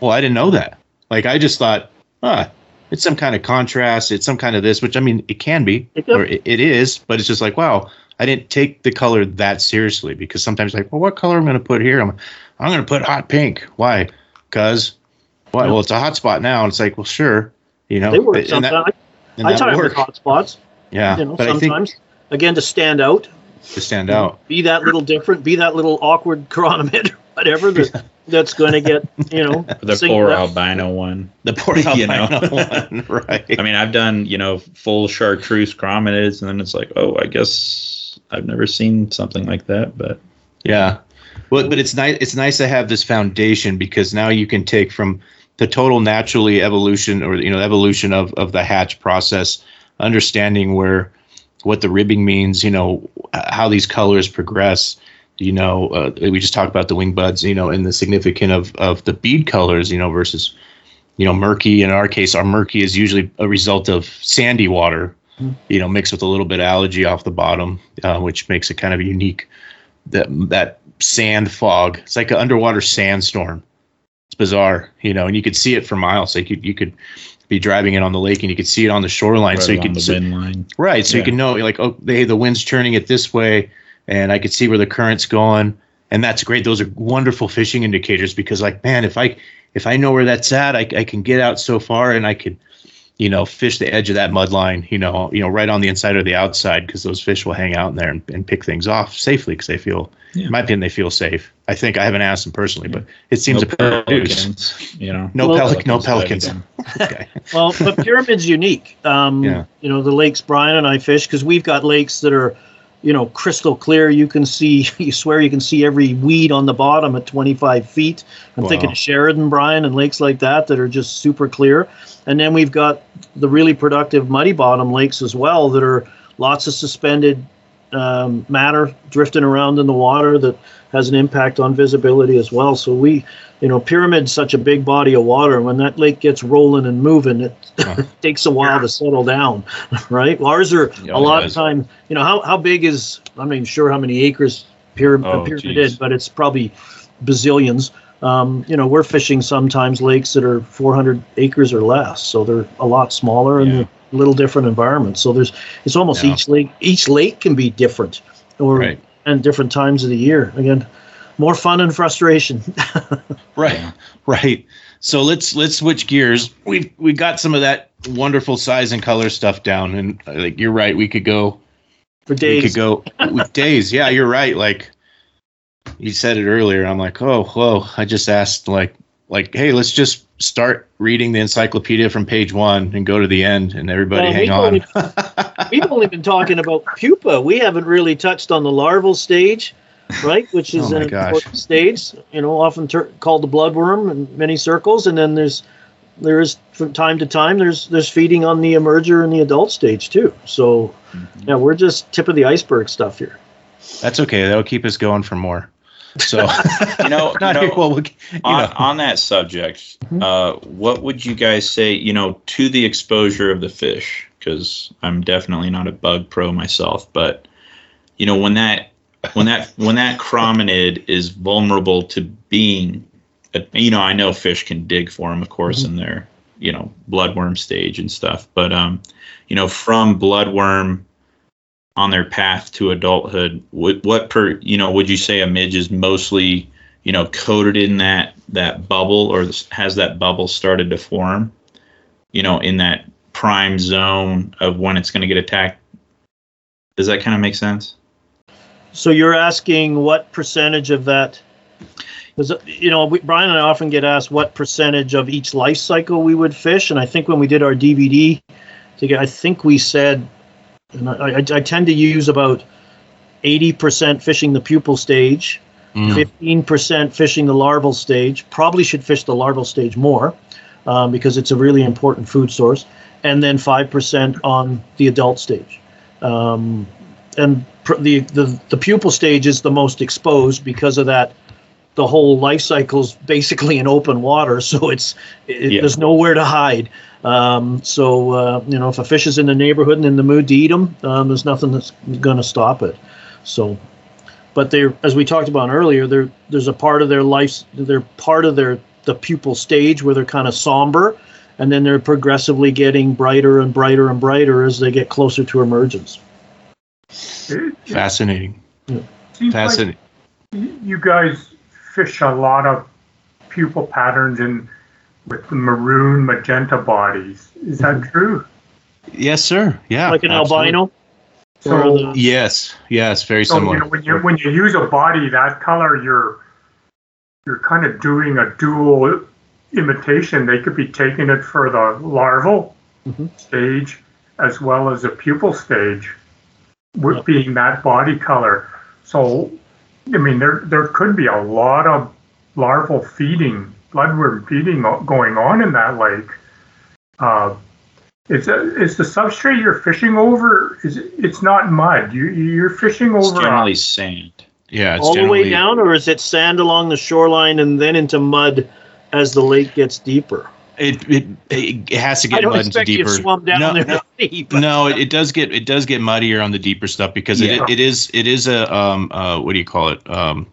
well, I didn't know that. Like, I just thought, ah, it's some kind of contrast. It's some kind of this, which I mean, it can be, It or it, it is, but it's just like, wow, I didn't take the color that seriously because sometimes like, well, what color I'm I going to put here? I'm, I'm going to put hot pink. Why? Because, why? Well, it's a hot spot now. And it's like, well, sure, you know, they work and that- sometimes and i that tie them with hot spots Yeah, you know but I think sometimes again to stand out to stand out. be that little different be that little awkward chironomid or whatever that, that's going to get you know The singled poor out. albino one. The poor You know. albino one, right? I mean, I've done, you know, full chartreuse chironomids, and then it's like, oh, I guess I've never seen something like that. But Yeah. Well, but it's nice. It's nice to have this foundation because now you can take from the total naturally evolution or you know evolution of of the hatch process, understanding where what the ribbing means. You know how these colors progress. You know, uh, we just talked about the wing buds. You know, and the significant of of the bead colors. You know, versus you know murky. In our case, our murky is usually a result of sandy water. You know, mixed with a little bit of algae off the bottom, uh, which makes it kind of unique that that sand fog. It's like an underwater sandstorm. It's bizarre, you know, and you could see it for miles. Like you, you could be driving it on the lake and you could see it on the shoreline. right so you could the so- line. right, so you can know like oh, hey, the wind's turning it this way, and I could see where the current's going, and that's great. Those are wonderful fishing indicators because like man, if I if I know where that's at, I, I can get out so far and I could you know, fish the edge of that mud line, you know, you know, right on the inside or the outside, because those fish will hang out in there and, and pick things off safely because they feel, Yeah. in my opinion, they feel safe. I think I haven't asked them personally, but it seems no to produce. pelicans, you know. No, Well- pelic, no Pelicans pelicans. okay. well, but pyramid's unique. Um, Yeah. You know, the lakes Brian and I fish because we've got lakes that are, you know, crystal clear. You can see, you swear you can see every weed on the bottom at 25 feet. I'm thinking of Sheridan, Brian, and lakes like that that are just super clear. And then we've got the really productive muddy bottom lakes as well that are lots of suspended um, matter drifting around in the water that has an impact on visibility as well. So we, you know, pyramid's such a big body of water. When that lake gets rolling and moving, it Huh. takes a while to settle down, right? Ours are Yeah, a lot does. of time. You know, how how big is? I'm not even sure how many acres pyramid, Oh, pyramid is, but it's probably bazillions. Um, you know, we're fishing sometimes lakes that are 400 acres or less, so they're a lot smaller and Yeah. Little different environments. So there's it's almost Yeah. each lake each lake can be different, or Right. and different times of the year. Again, more fun and frustration. Right. Right. So let's let's switch gears. We've we got some of that wonderful size and color stuff down, and like you're right, we could go for days. we could go with days. Yeah, you're right. Like you said it earlier. I'm like, oh, whoa. I just asked like like, hey, let's just start reading the encyclopedia from page one and go to the end, and everybody Well, hang we've on. only- We've only been talking about pupa. We haven't really touched on the larval stage, right? Which is Oh an gosh. important stage. You know, often ter- called the bloodworm in many circles, and then there's there is from time to time there's there's feeding on the emerger and the adult stage too. So Mm-hmm. yeah, we're just tip of the iceberg stuff here. That's okay. That'll keep us going for more. So You know, you know, Well, we, you on, know. on that subject, Mhm. uh, what would you guys say, you know, to the exposure of the fish? Because I'm definitely not a bug pro myself, but, you know, when that when that when that chironomid is vulnerable to being, you know, I know fish can dig for them, of course, mm-hmm. in their you know bloodworm stage and stuff, but um, you know, from bloodworm on their path to adulthood, what what per you know would you say a midge is mostly you know coated in that that bubble or has that bubble started to form? You know, in that prime zone of when it's going to get attacked. Does that kind of make sense? So you're asking what percentage of that? Because you know, we, Brian and I often get asked what percentage of each life cycle we would fish, and I think when we did our DVD, together I think we said, and I, I, I tend to use about eighty percent fishing the pupal stage, mm. fifteen mm. percent fishing the larval stage. Probably should fish the larval stage more um, because it's a really important food source, and then five percent on the adult stage. Um, and pr- the, the the pupal stage is the most exposed because of that. The whole life cycle is basically in open water, so it's it, yeah. there's nowhere to hide. Um, so uh, you know, if a fish is in the neighborhood and in the mood to eat them, um, there's nothing that's going to stop it. So, but they, as we talked about earlier, there there's a part of their life, they're part of their the pupal stage where they're kind of somber, and then they're progressively getting brighter and brighter and brighter as they get closer to emergence. Fascinating. Yeah. Fascinating. Like you guys fish a lot of pupal patterns and with the maroon magenta bodies. Is that mm-hmm. true? Yes, sir. Yeah. Like an absolutely. albino? So yes, yes, very so, similar. You know, when you when you use a body that color, you're you're kind of doing a dual imitation. They could be taking it for the larval mm-hmm. stage as well as the pupal stage with yep. being that body color. So, I mean, there there could be a lot of larval feeding, bloodworm feeding going on in that lake. Uh, is, is the substrate you're fishing over? Is it's not mud? You you're fishing over. It's generally sand. Yeah, all the way down, or is it sand along the shoreline and then into mud as the lake gets deeper? It, it it has to get mud into deeper. swum down no, there no, deep. no, it, it does get it does get muddier on the deeper stuff because yeah. it, it is it is a um uh what do you call it um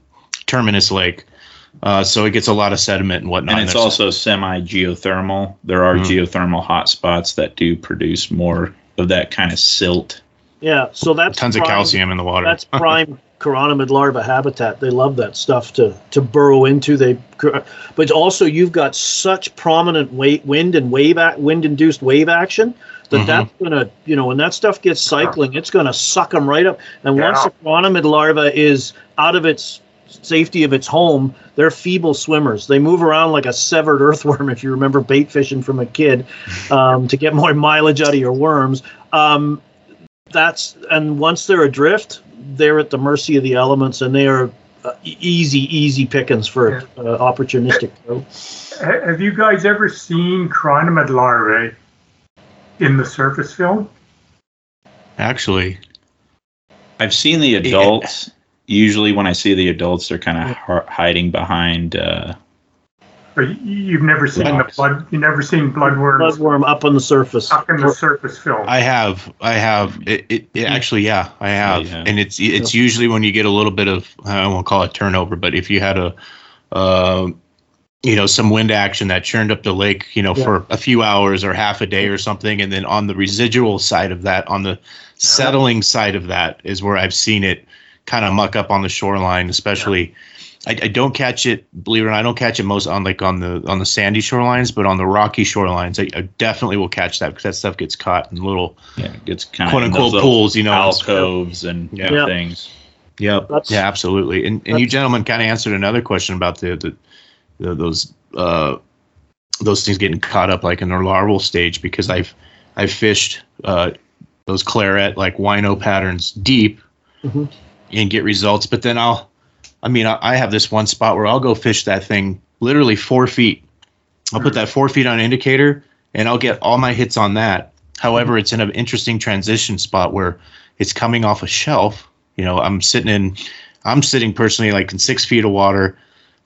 terminus lake. Uh, so it gets a lot of sediment and whatnot. And it's also semi geothermal. There are mm geothermal hotspots that do produce more of that kind of silt. Yeah, so that's tons prime, of calcium in the water. That's prime chironomid larva habitat. They love that stuff to to burrow into. They, but also you've got such prominent wind and wave wind induced wave action that mm-hmm. that's gonna you know when that stuff gets cycling, it's gonna suck them right up. And yeah. once the chironomid larva is out of its safety of its home, they're feeble swimmers. They move around like a severed earthworm, if you remember bait fishing from a kid, um, to get more mileage out of your worms. Um, that's and once they're adrift, they're at the mercy of the elements, and they are uh, easy, easy pickings for yeah. uh, opportunistic. Have you guys ever seen chironomid larvae in the surface film? Actually, I've seen the adults. Usually, when I see the adults, they're kind of hiding behind uh, you've never seen the blood. You've never seen bloodworms. Bloodworm up on the surface. Up in the surface film. I have. I have. It, it, it actually, yeah, I have. Yeah, And it's it's usually when you get a little bit of I won't call it turnover, but if you had a, uh, you know, some wind action that churned up the lake, you know, yeah. for a few hours or half a day or something, and then on the residual side of that, on the settling side of that, is where I've seen it kind of muck up on the shoreline, especially. Yeah I, I, don't catch it. Believe it or not, I don't catch it most on like on the on the sandy shorelines, but on the rocky shorelines, I, I definitely will catch that because that stuff gets caught in little yeah, it gets kind quote unquote pools, you know, alcoves and yeah. Yep. things. Yep. That's, yeah, absolutely. And and you gentlemen kind of answered another question about the the, the those uh those things getting caught up like in their larval stage because I've I've fished uh those claret like wino patterns deep mm-hmm. And get results, but then I'll I mean, I, I have this one spot where I'll go fish that thing literally four feet. I'll put that four feet on indicator and I'll get all my hits on that. However, it's in an interesting transition spot where it's coming off a shelf. You know, I'm sitting in, I'm sitting personally like in six feet of water.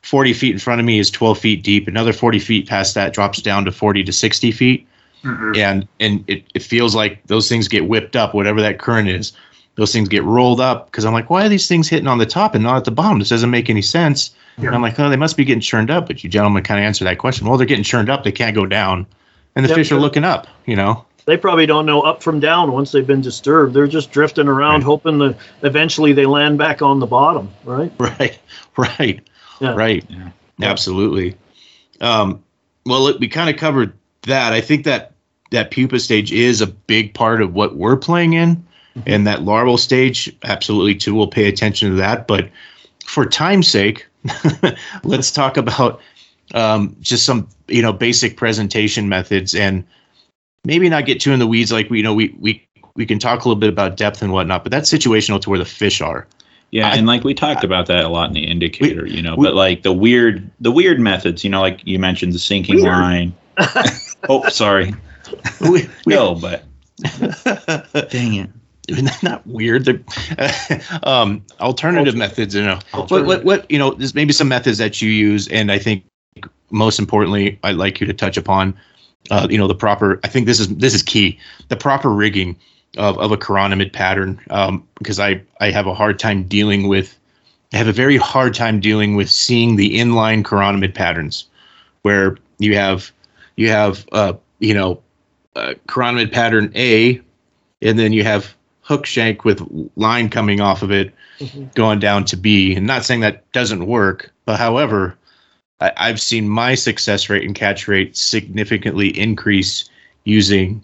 40 feet in front of me is 12 feet deep. Another 40 feet past that drops down to 40 to 60 feet. Mm-hmm. And and it, it feels like those things get whipped up, whatever that current is. Those things get rolled up because I'm like, why are these things hitting on the top and not at the bottom? This doesn't make any sense. Yeah. And I'm like, oh, they must be getting churned up. But you gentlemen kind of answer that question. Well, they're getting churned up. They can't go down, and the Yep. fish are looking up. You know. They probably don't know up from down once they've been disturbed. They're just drifting around, Right. hoping that eventually they land back on the bottom, right? Right. Right. Yeah. Right. Yeah. Absolutely. Um, well, look, we kind of covered that. I think that that pupa stage is a big part of what we're playing in, and that larval stage, absolutely too. We'll pay attention to that. But for time's sake, let's talk about um, just some you know basic presentation methods and maybe not get too in the weeds. Like we you know we we we can talk a little bit about depth and whatnot, but that's situational to where the fish are. Yeah, I- and like we talked about that a lot in the indicator, you know, we- but like the weird the weird methods, you know, like you mentioned the sinking Weird. line. oh, sorry. We, we, No, but dang it. Not that weird. They're, um, alternative methods, you know. What, Alternative. what, what, you know, there's maybe some methods that you use, and I think most importantly, I'd like you to touch upon, uh, you know, the proper. I think this is this is key. The proper rigging of, of a chironomid pattern, um, because I I have a hard time dealing with. I have a very hard time dealing with seeing the inline chironomid patterns, where you have you have uh, you know uh, chironomid pattern A, and then you have hook shank with line coming off of it Mhm. going down to B. And not saying that doesn't work, but however, I, I've seen my success rate and catch rate significantly increase using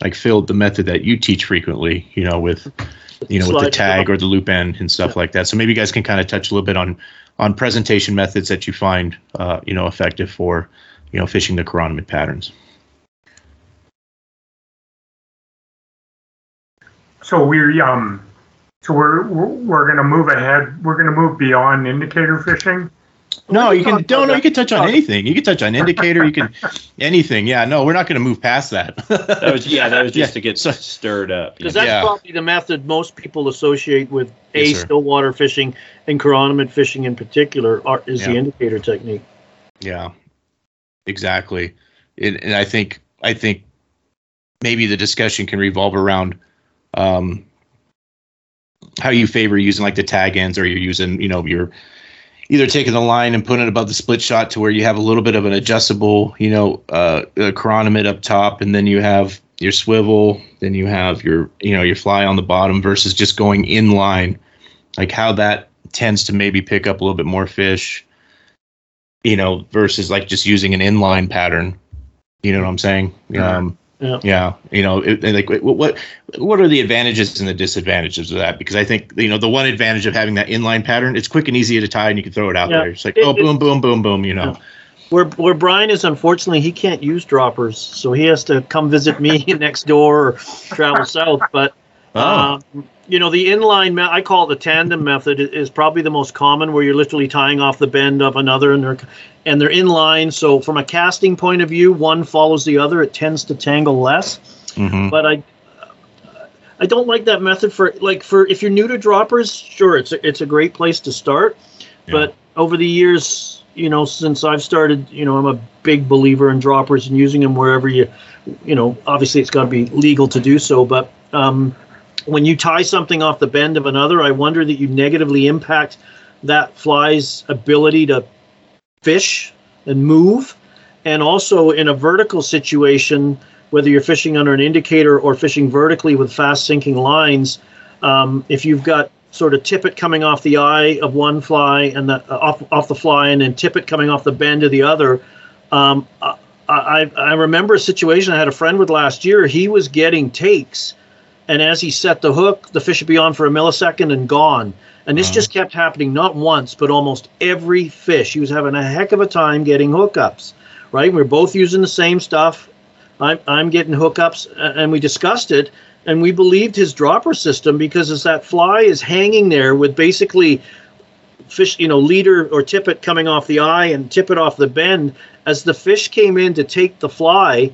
like Phil, the method that you teach frequently, you know, with you know, with the tag or the loop end and stuff like that. So maybe you guys can kind of touch a little bit on on presentation methods that you find uh, you know effective for you know fishing the chironomid patterns. So we um, so we're we're, we're going to move ahead. We're going to move beyond indicator fishing. No, you can can don't. No, you can touch on anything. You can touch on indicator. You can anything. Yeah. No, we're not going to move past that. That was yeah, that was just Yeah, to get so- stirred up. Because that's Yeah. probably the method most people associate with a Yes, sir. stillwater fishing and chironomid fishing in particular are, is the indicator technique. Yeah, exactly. And, and I think I think maybe the discussion can revolve around um, how you favor using like the tag ends, or you're using you know you're either taking the line and putting it above the split shot to where you have a little bit of an adjustable you know uh, chironomid up top, and then you have your swivel, then you have your you know your fly on the bottom versus just going in line, like how that tends to maybe pick up a little bit more fish you know, versus like just using an inline pattern. You know what I'm saying? Um, Yeah. yeah. You know, it, like what what are the advantages and the disadvantages of that? Because I think you know the one advantage of having that inline pattern, it's quick and easy to tie, and you can throw it out Yeah. there. It's like It- oh, boom, boom, boom, boom. You know. Where where Brian is, unfortunately, he can't use droppers, so he has to come visit me next door or travel south. But Oh. um, you know, the inline, me- I call it the tandem method, is probably the most common, where you're literally tying off the bend of another, and they're and they're in line. So from a casting point of view, one follows the other. It tends to tangle less. hmm But I I don't like that method for like for if you're new to droppers, sure, it's a, it's a great place to start. Yeah. But over the years, you know, since I've started, you know, I'm a big believer in droppers and using them wherever you, you know, obviously it's got to be legal to do so. But um, when you tie something off the bend of another, I wonder that you negatively impact that fly's ability to fish and move. And also in a vertical situation, whether you're fishing under an indicator or fishing vertically with fast sinking lines, um, if you've got sort of tippet coming off the eye of one fly and the uh, off off the fly, and then tippet coming off the bend of the other, um, I, I I remember a situation I had a friend with last year. He was getting takes, and as he set the hook, the fish would be on for a millisecond and gone. And this Wow. just kept happening not once, but almost every fish. He was having a heck of a time getting hookups. Right? We we're both using the same stuff. I'm, I'm getting hookups, and we discussed it, and we believed his dropper system because as that fly is hanging there with basically fish, you know, leader or tippet coming off the eye and tippet off the bend, as the fish came in to take the fly,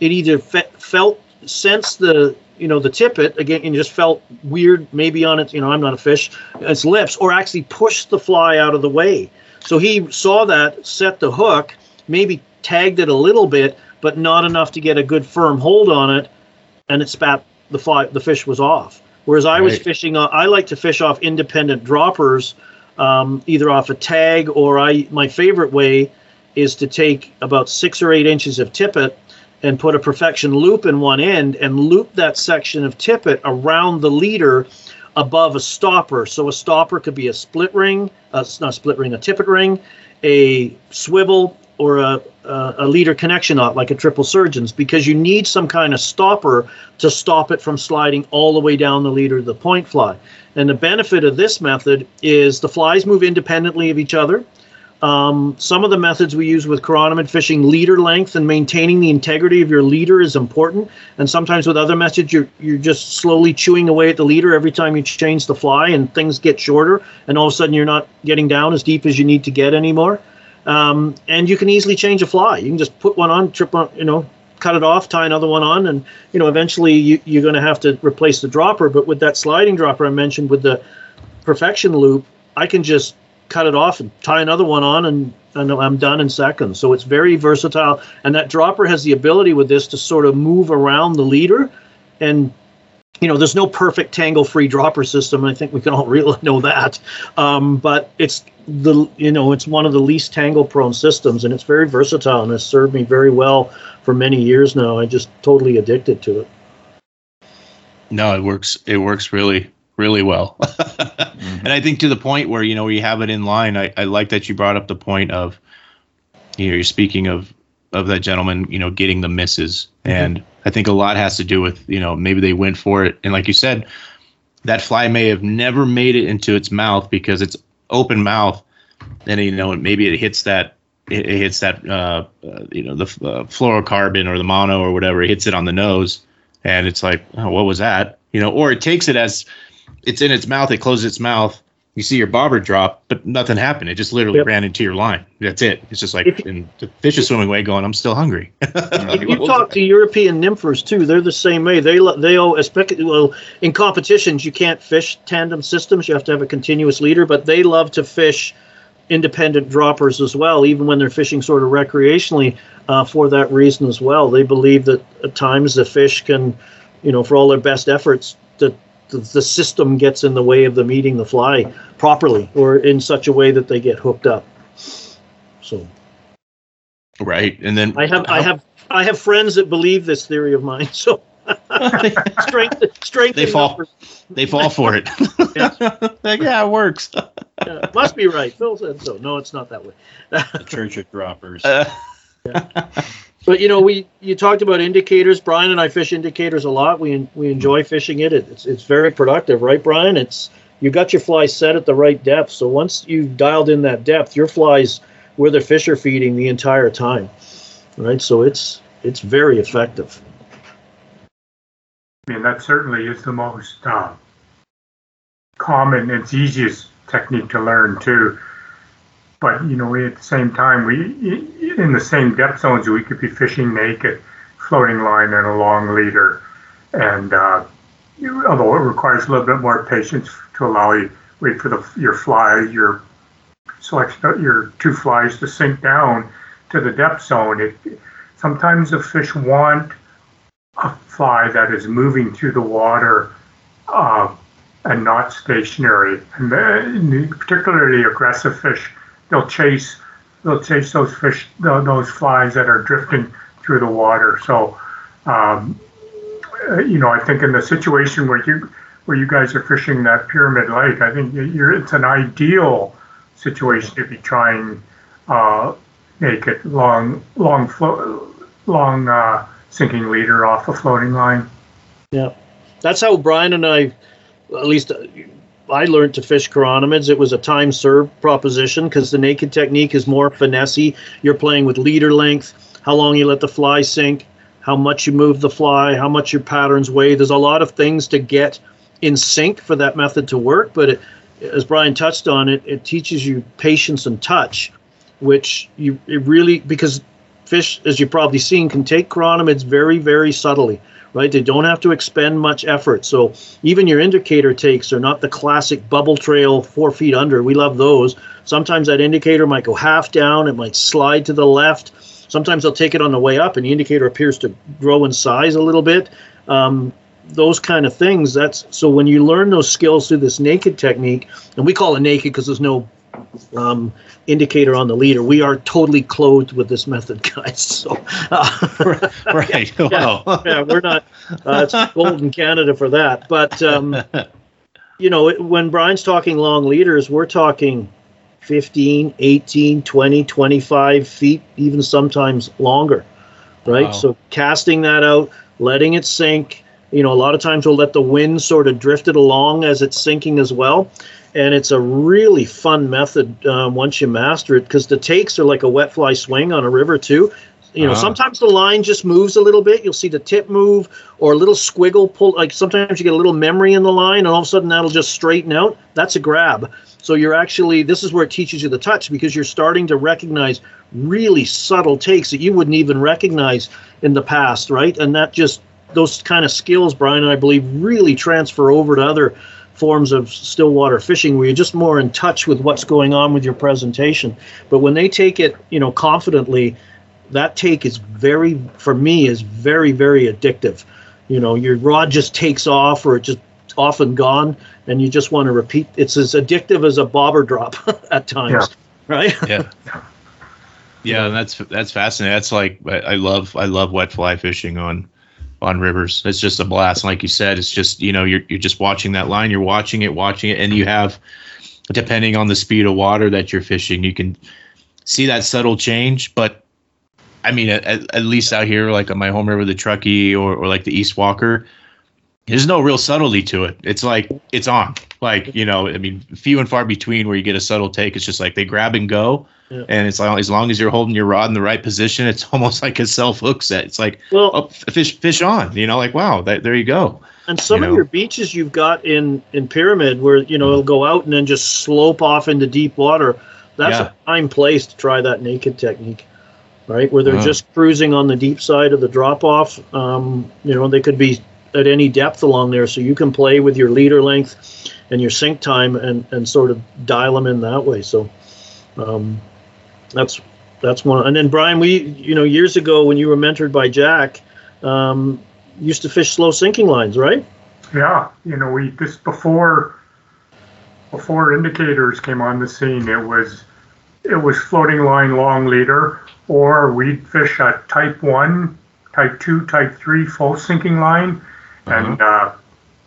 it either fe- felt, sensed the, you know, the tippet again, and just felt weird, maybe on its, you know, I'm not a fish, its lips, or actually pushed the fly out of the way. So he saw that, set the hook, maybe tagged it a little bit, but not enough to get a good firm hold on it, and it spat the fly. The fish was off. Whereas I was fishing, uh, I like to fish off independent droppers, um, either off a tag or I. My favorite way is to take about six or eight inches of tippet and put a perfection loop in one end and loop that section of tippet around the leader above a stopper. So a stopper could be a split ring, not a split ring, a tippet ring, a swivel, or a, a, a leader connection knot like a triple surgeon's because you need some kind of stopper to stop it from sliding all the way down the leader to the point fly. And the benefit of this method is the flies move independently of each other. Um, some of the methods we use with chironomid fishing, leader length and maintaining the integrity of your leader is important. And sometimes with other methods, you're, you're just slowly chewing away at the leader every time you change the fly and things get shorter. And all of a sudden, you're not getting down as deep as you need to get anymore. Um, and you can easily change a fly. You can just put one on, trip on, you know, cut it off, tie another one on, and you know, eventually you, you're going to have to replace the dropper. But with that sliding dropper I mentioned with the perfection loop, I can just cut it off and tie another one on, and, and I'm done in seconds. So it's very versatile, and that dropper has the ability with this to sort of move around the leader, and you know, there's no perfect tangle-free dropper system. I think we can all really know that, um, but it's the you know it's one of the least tangle-prone systems, and it's very versatile and has served me very well for many years now. I'm just totally addicted to it. No, it works. It works really, really well. And I think to the point where you know we have it in line. I, I like that you brought up the point of, you know, you're speaking of of that gentleman, you know, getting the misses, and I think a lot has to do with you know maybe they went for it, and like you said, that fly may have never made it into its mouth because it's open mouth, and you know maybe it hits that it, it hits that uh, uh, you know the uh, fluorocarbon or the mono or whatever, it hits it on the nose, and it's like, oh, what was that? You know, or it takes it as it's in its mouth, it closes its mouth. You see your bobber drop, but nothing happened. It just literally Yep. ran into your line. That's it. It's just like, If- and the fish is swimming away, going, "I'm still hungry." If you talk to European nymphers too, they're the same way. They lo- they all especially well in competitions you can't fish tandem systems. You have to have a continuous leader, but they love to fish independent droppers as well, even when they're fishing sort of recreationally uh, for that reason as well. They believe that at times the fish can, you know, for all their best efforts, that the, the system gets in the way of them eating the fly properly or in such a way that they get hooked up. So. right, and then I have I have I have friends that believe this theory of mine. So strength strength They fall. numbers. they fall for it. like, yeah, it works. Yeah, must be right. Phil said so. No, it's not that way. The Church of Droppers. Uh, But you know, we you talked about indicators. Brian and I fish indicators a lot. We we enjoy fishing it. It's it's very productive, right, Brian? It's you got your fly set at the right depth. So once you've dialed in that depth, your flies where the fish are feeding the entire time, right? So it's it's very effective. I mean, that certainly is the most uh, common, it's easiest technique to learn too. But you know, at the same time, we in the same depth zones, we could be fishing naked, floating line and a long leader, and uh, although it requires a little bit more patience to allow you wait for the your fly, your selection, your two flies to sink down to the depth zone. It sometimes the fish want a fly that is moving through the water uh, and not stationary. And particularly aggressive fish, they'll chase they'll chase those fish those flies that are drifting through the water. So, um, uh, you know, I think in the situation where you where you guys are fishing that pyramid lake, I think it's an ideal situation to be trying uh, naked long long flo- long. Uh, sinking leader off a floating line. Yeah, that's how Brian and I, at least I learned to fish chironomids. It was a time served proposition because the naked technique is more finessey. You're playing with leader length, how long you let the fly sink, how much you move the fly, how much your patterns weigh. There's a lot of things to get in sync for that method to work. But it, as Brian touched on, it it teaches you patience and touch, which you it really because fish, as you've probably seen, can take chironomids very very subtly right? They don't have to expend much effort. So even your indicator takes are not the classic bubble trail four feet under. We love those. Sometimes that indicator might go half down, it might slide to the left. Sometimes they'll take it on the way up, and the indicator appears to grow in size a little bit. Um, those kind of things. That's so when you learn those skills through this naked technique, and we call it naked because there's no um, indicator on the leader. We are totally clothed with this method, guys. So, uh, right. yeah, Wow. yeah, we're not. Uh, it's gold in Canada for that, but um, you know, when Brian's talking long leaders, we're talking 15, 18, 20, 25 feet, even sometimes longer, right? Wow. So casting that out, letting it sink. You know, a lot of times we'll let the wind sort of drift it along as it's sinking as well. And it's a really fun method um, once you master it because the takes are like a wet fly swing on a river too. You know, Ah. sometimes the line just moves a little bit. You'll see the tip move or a little squiggle pull. Like sometimes you get a little memory in the line, and all of a sudden that'll just straighten out. That's a grab. So you're actually this is where it teaches you the touch because you're starting to recognize really subtle takes that you wouldn't even recognize in the past, right? And that just those kind of skills, Brian and I believe, really transfer over to other forms of stillwater fishing where you're just more in touch with what's going on with your presentation. But when they take it, you know, confidently, that take is very, for me, is very, very addictive. You know, your rod just takes off or it just off and gone, and you just want to repeat. It's as addictive as a bobber drop at times, Yeah. right? yeah. Yeah, and that's that's fascinating. That's like I I love I love wet fly fishing on on rivers. It's just a blast. Like you said, it's just you know you're you're just watching that line. You're watching it, watching it, and you have depending on the speed of water that you're fishing, you can see that subtle change. But I mean, at, at least out here, like on my home river, the Truckee or or like the East Walker, there's no real subtlety to it. It's like it's on. Like you know, I mean, few and far between where you get a subtle take. It's just like they grab and go, Yeah. and it's like as long as you're holding your rod in the right position, it's almost like a self hook set. It's like Well, oh, fish fish on. You know, like wow, that, there you go. And some you of know. your beaches you've got in in Pyramid where you know it'll go out and then just slope off into deep water. That's Yeah. a prime place to try that naked technique, right? Where they're Wow. just cruising on the deep side of the drop off. Um, you know, they could be at any depth along there, so you can play with your leader length and your sink time and and sort of dial them in that way. So um, that's that's one. And then Brian, we you know years ago when you were mentored by Jack. Um, used to fish slow sinking lines, right? Yeah, you know, we just before before indicators came on the scene, it was it was floating line long leader, or we'd fish a type one, type two, type three full sinking line, and uh,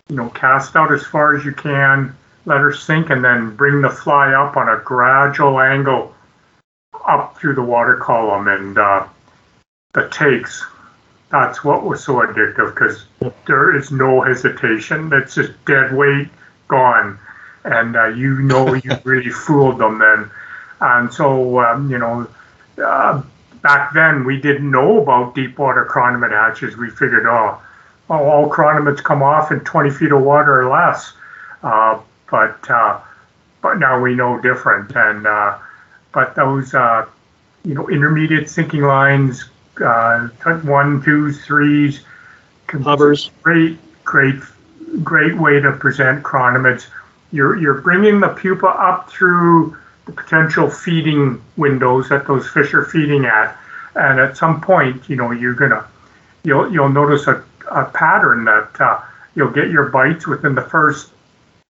you know, cast out as far as you can, let her sink, and then bring the fly up on a gradual angle up through the water column, and uh, the takes. That's what was so addictive because there is no hesitation. It's just dead weight gone, and uh, you know you really fooled them then. And so um, you know, uh, back then we didn't know about deep water chronomid hatches. We figured, oh all chronomids come off in 20 feet of water or less. Uh, but uh, but now we know different. And uh, but those uh, you know intermediate sinking lines, uh, one, twos, threes, Hovers. great, great, great way to present chronomids. You're you're bringing the pupa up through the potential feeding windows that those fish are feeding at, and at some point, you know, you're gonna you'll you'll notice a, a pattern that uh, you'll get your bites within the first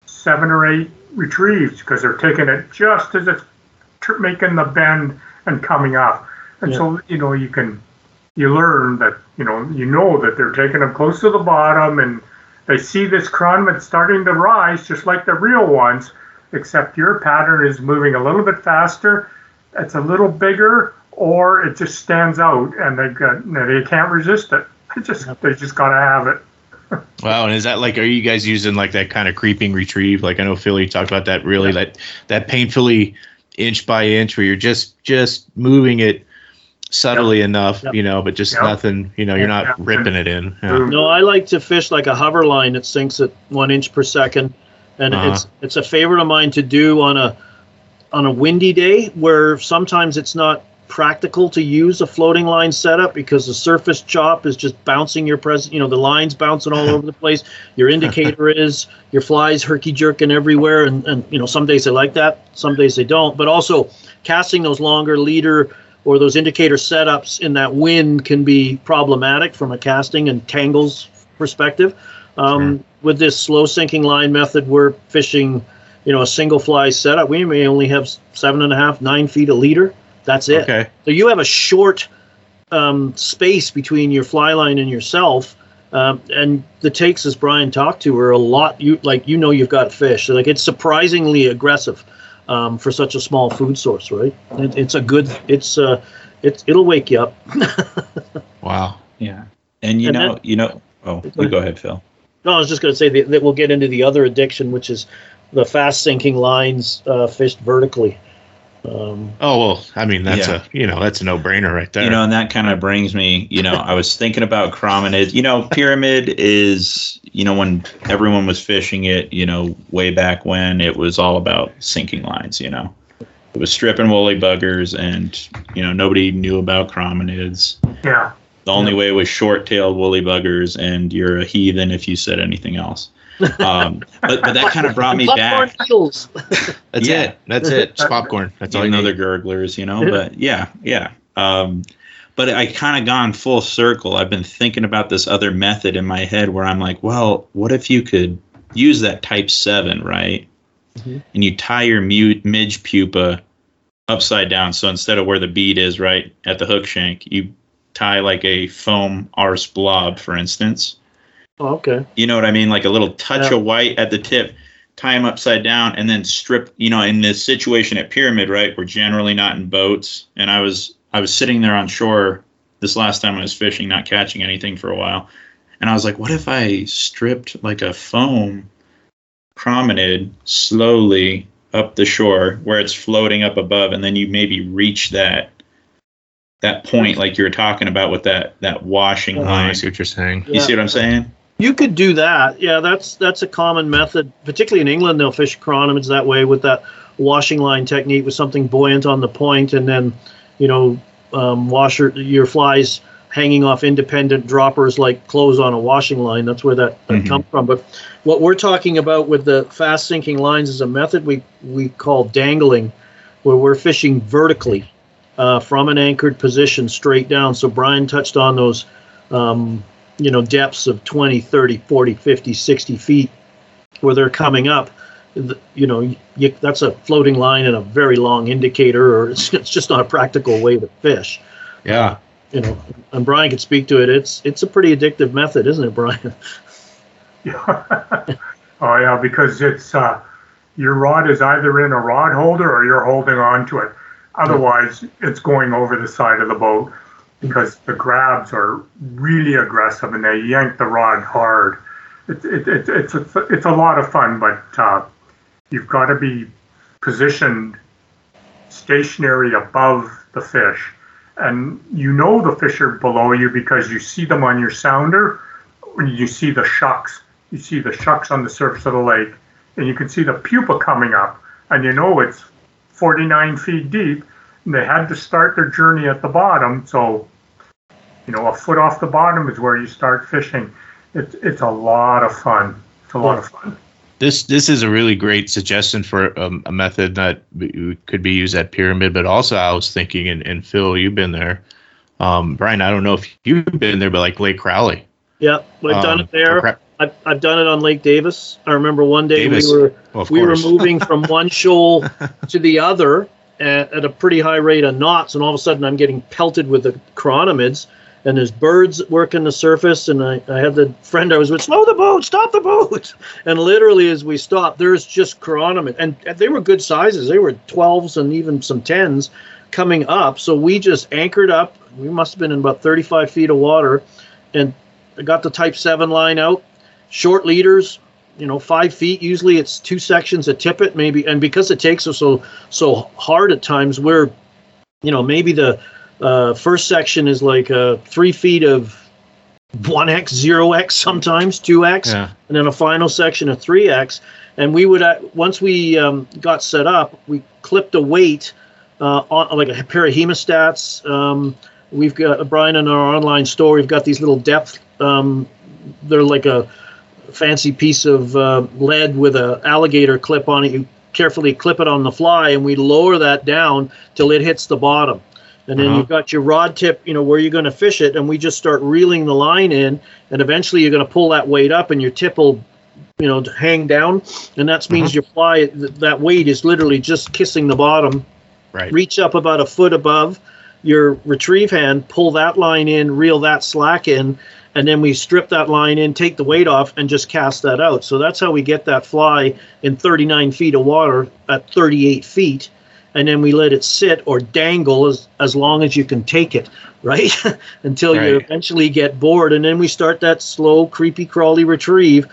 seven or eight retrieves because they're taking it just as it's tr- making the bend and coming up, and so you know you can you learn that you know you know that they're taking them close to the bottom and they see this chronomid starting to rise just like the real ones except your pattern is moving a little bit faster it's a little bigger or it just stands out and they got they can't resist it they just they just got to have it Wow, and is that like are you guys using like that kind of creeping retrieve? Like I know Philly talked about that really that that painfully inch by inch where you're just just moving it subtly enough, Yep. you know, but just Yep. nothing, you know, you're Yeah. not ripping it in. Yeah. No, I like to fish like a hover line that sinks at one inch per second, and Uh-huh. it's it's a favorite of mine to do on a on a windy day where sometimes it's not practical to use a floating line setup because the surface chop is just bouncing your present you know the lines bouncing all over the place your indicator is your flies herky jerking everywhere and, and you know some days they like that some days they don't but also casting those longer leader or those indicator setups in that wind can be problematic from a casting and tangles perspective. Um, With this slow sinking line method, we're fishing, you know, a single fly setup. We may only have seven and a half, nine feet a leader. That's it. Okay. So you have a short um, space between your fly line and yourself. Um, and the takes, as Brian talked to, are a lot. You like you know you've got fish. So, like it's surprisingly aggressive um, for such a small food source, right? It, it's a good. It's uh, it's it'll wake you up. Wow. Yeah. And you And know, then- you know, oh, you go ahead, Phil. No, I was just going to say that, that we'll get into the other addiction, which is the fast sinking lines uh, fished vertically. Um, Oh well, I mean that's Yeah. a you know that's a no brainer right there. You know, and that kind of brings me, you know, I was thinking about Chrominid. You know, Pyramid is, you know, when everyone was fishing it, you know, way back when, it was all about sinking lines, you know. It was stripping woolly buggers, and, you know, nobody knew about Chrominids. Yeah. The only way was short tailed woolly buggers, and you're a heathen if you said anything else. Um, but, but that kind of brought me popcorn back. needles. that's yeah. it. That's it. It's popcorn. That's all you another need. gurglers, you know. But yeah, yeah. Um, but I kind of gone full circle. I've been thinking about this other method in my head where I'm like, well, what if you could use that type seven, right? Mhm. And you tie your mute midge pupa upside down. So instead of where the bead is, right at the hook shank, you tie like a foam arse blob, for instance. Oh, okay. You know what I mean? Like a little touch Yeah. of white at the tip, tie them upside down, and then strip. You know, in this situation at Pyramid, right? We're generally not in boats, and I was I was sitting there on shore this last time I was fishing, not catching anything for a while, and I was like, what if I stripped like a foam promenade slowly up the shore where it's floating up above, and then you maybe reach that that point like you were talking about with that that washing Oh, line. I see what you're saying. You see what I'm saying? You could do that. Yeah, that's that's a common method. Particularly in England, they'll fish chronomids that way with that washing line technique with something buoyant on the point, and then, you know, um, washer your flies hanging off independent droppers like clothes on a washing line. That's where that, that Mhm. comes from. But what we're talking about with the fast sinking lines is a method we we call dangling, where we're fishing vertically uh, from an anchored position straight down. So Brian touched on those. Um, you know depths of 20 30 40 50 60 feet where they're coming up you know you, that's a floating line and a very long indicator or it's, it's just not a practical way to fish Yeah. you know and brian could speak to it it's it's a pretty addictive method isn't it brian Yeah. oh yeah, because it's uh, your rod is either in a rod holder or you're holding on to it. Otherwise, it's going over the side of the boat because the grabs are really aggressive and they yank the rod hard. It, it, it, it's it's it's a lot of fun, but uh, you've got to be positioned stationary above the fish, and you know the fish are below you because you see them on your sounder. You see the shucks, you see the shucks on the surface of the lake, and you can see the pupa coming up, and you know it's 49 feet deep. And they had to start their journey at the bottom, so you know a foot off the bottom is where you start fishing. It's it's a lot of fun. It's a lot of fun. This this is a really great suggestion for um, a method that could be used at Pyramid, but also I was thinking, and, and Phil, you've been there. Um, Brian, I don't know if you've been there, but like Lake Crowley. yeah we've done Um, it there I've, I've done it on lake davis i remember one day Davis. we were Well, we course. were moving from one shoal to the other at, at a pretty high rate of knots, and all of a sudden I'm getting pelted with the chironomids, and there's birds working the surface, and I, I had the friend I was with, slow the boat, stop the boat, and literally as we stopped, there's just chironomid, and, and they were good sizes, they were 12s and even some 10s coming up, so we just anchored up, we must have been in about 35 feet of water, and I got the Type 7 line out, short leaders, you know five feet usually it's two sections a tippet maybe and because it takes us so so hard at times we're you know maybe the uh, first section is like uh, three feet of 1x 0x sometimes 2x Yeah. and then a final section of 3x and we would uh, once we um, got set up we clipped a weight uh, on like a pair of hemostats um, we've got brian in our online store we've got these little depth um, they're like a fancy piece of uh, lead with a alligator clip on it. You carefully clip it on the fly, and we lower that down till it hits the bottom. and then Uh-huh. you've got your rod tip, you know, where you're going to fish it, and we just start reeling the line in, and eventually you're going to pull that weight up, and your tip will, you know, hang down, and that means your fly that weight is literally just kissing the bottom. Right. Reach up about a foot above your retrieve hand, pull that line in, reel that slack in, and then we strip that line in, take the weight off, and just cast that out. So that's how we get that fly in 39 feet of water at 38 feet, and then we let it sit or dangle as, as long as you can take it, right? Until you eventually get bored, and then we start that slow, creepy, crawly retrieve,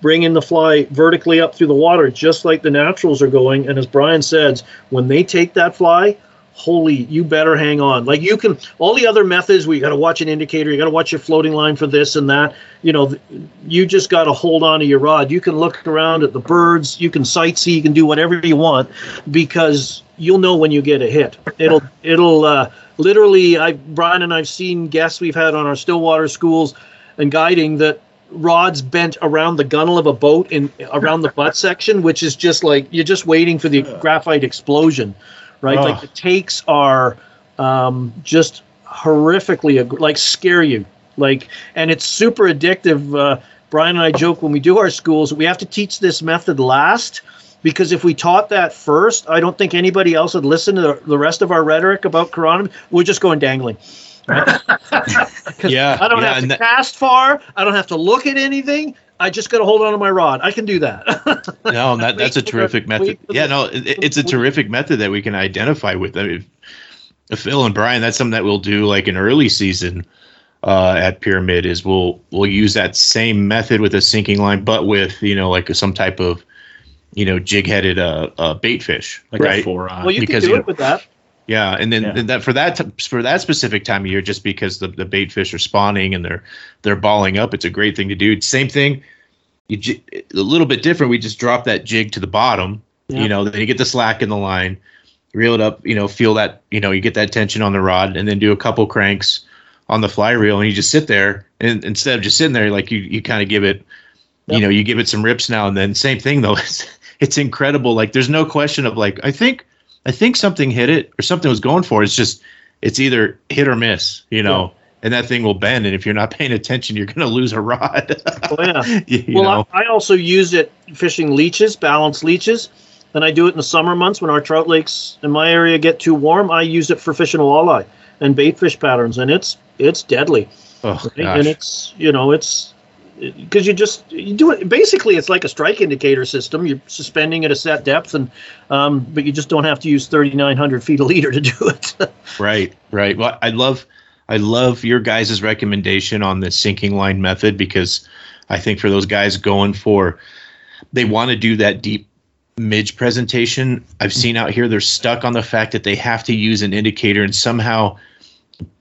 bringing the fly vertically up through the water, just like the naturals are going. And as Brian says, when they take that fly, holy you better hang on. Like you can all the other methods we got to watch an indicator you got to watch your floating line for this and that you know you just got to hold on to your rod. You can look around at the birds you can sightsee you can do whatever you want because you'll know when you get a hit. It'll it'll uh, literally i brian and i've seen guests we've had on our stillwater schools and guiding that rods bent around the gunnel of a boat in around the butt section which is just like you're just waiting for the graphite explosion right? Like the takes are um, just horrifically ag- like scare you. Like and it's super addictive. Uh, brian and i joke when we do our schools we have to teach this method last because if we taught that first i don't think anybody else would listen to the, the rest of our rhetoric about chironomy we're just going dangling. Yeah. i don't yeah, have to and that- cast far. I don't have to look at anything i just got to hold on to my rod i can do that no, that, that's a Wait for the- terrific method. Yeah, the- no, it, it's a terrific method that we can identify with. I mean, Phil and Brian, that's something that we'll do like an early season uh, at Pyramid. Is we'll we'll use that same method with a sinking line, but with you know like some type of you know jig headed uh, uh, bait fish, like right? a four rod. well you Because, can do you it with that Yeah, and then Yeah. and that for that for that specific time of year, just because the, the bait fish are spawning and they're they're balling up, it's a great thing to do. Same thing, you j- a little bit different. We just drop that jig to the bottom, Yeah. you know, then you get the slack in the line, reel it up, you know, feel that, you know, you get that tension on the rod, and then do a couple cranks on the fly reel, and you just sit there, and instead of just sitting there, like you you kind of give it, you know, you give it some rips now and then. Same thing though, it's it's incredible. Like there's no question of like I think I think something hit it or something was going for it. It's just it's either hit or miss, you know. And that thing will bend, and if you're not paying attention, you're going to lose a rod. oh yeah you, well, know, I, I also use it fishing leeches, balanced leeches, and I do it in the summer months when our trout lakes in my area get too warm. I use it for fishing walleye and bait fish patterns, and it's it's deadly. oh right? And it's you know it's because you just you do it basically it's like a strike indicator system you're suspending at a set depth and um, but you just don't have to use 3900 feet a leader to do it right, right. Well, I love, I love your guys' recommendation on the sinking line method because I think for those guys going for, they want to do that deep midge presentation. I've seen out here they're stuck on the fact that they have to use an indicator and somehow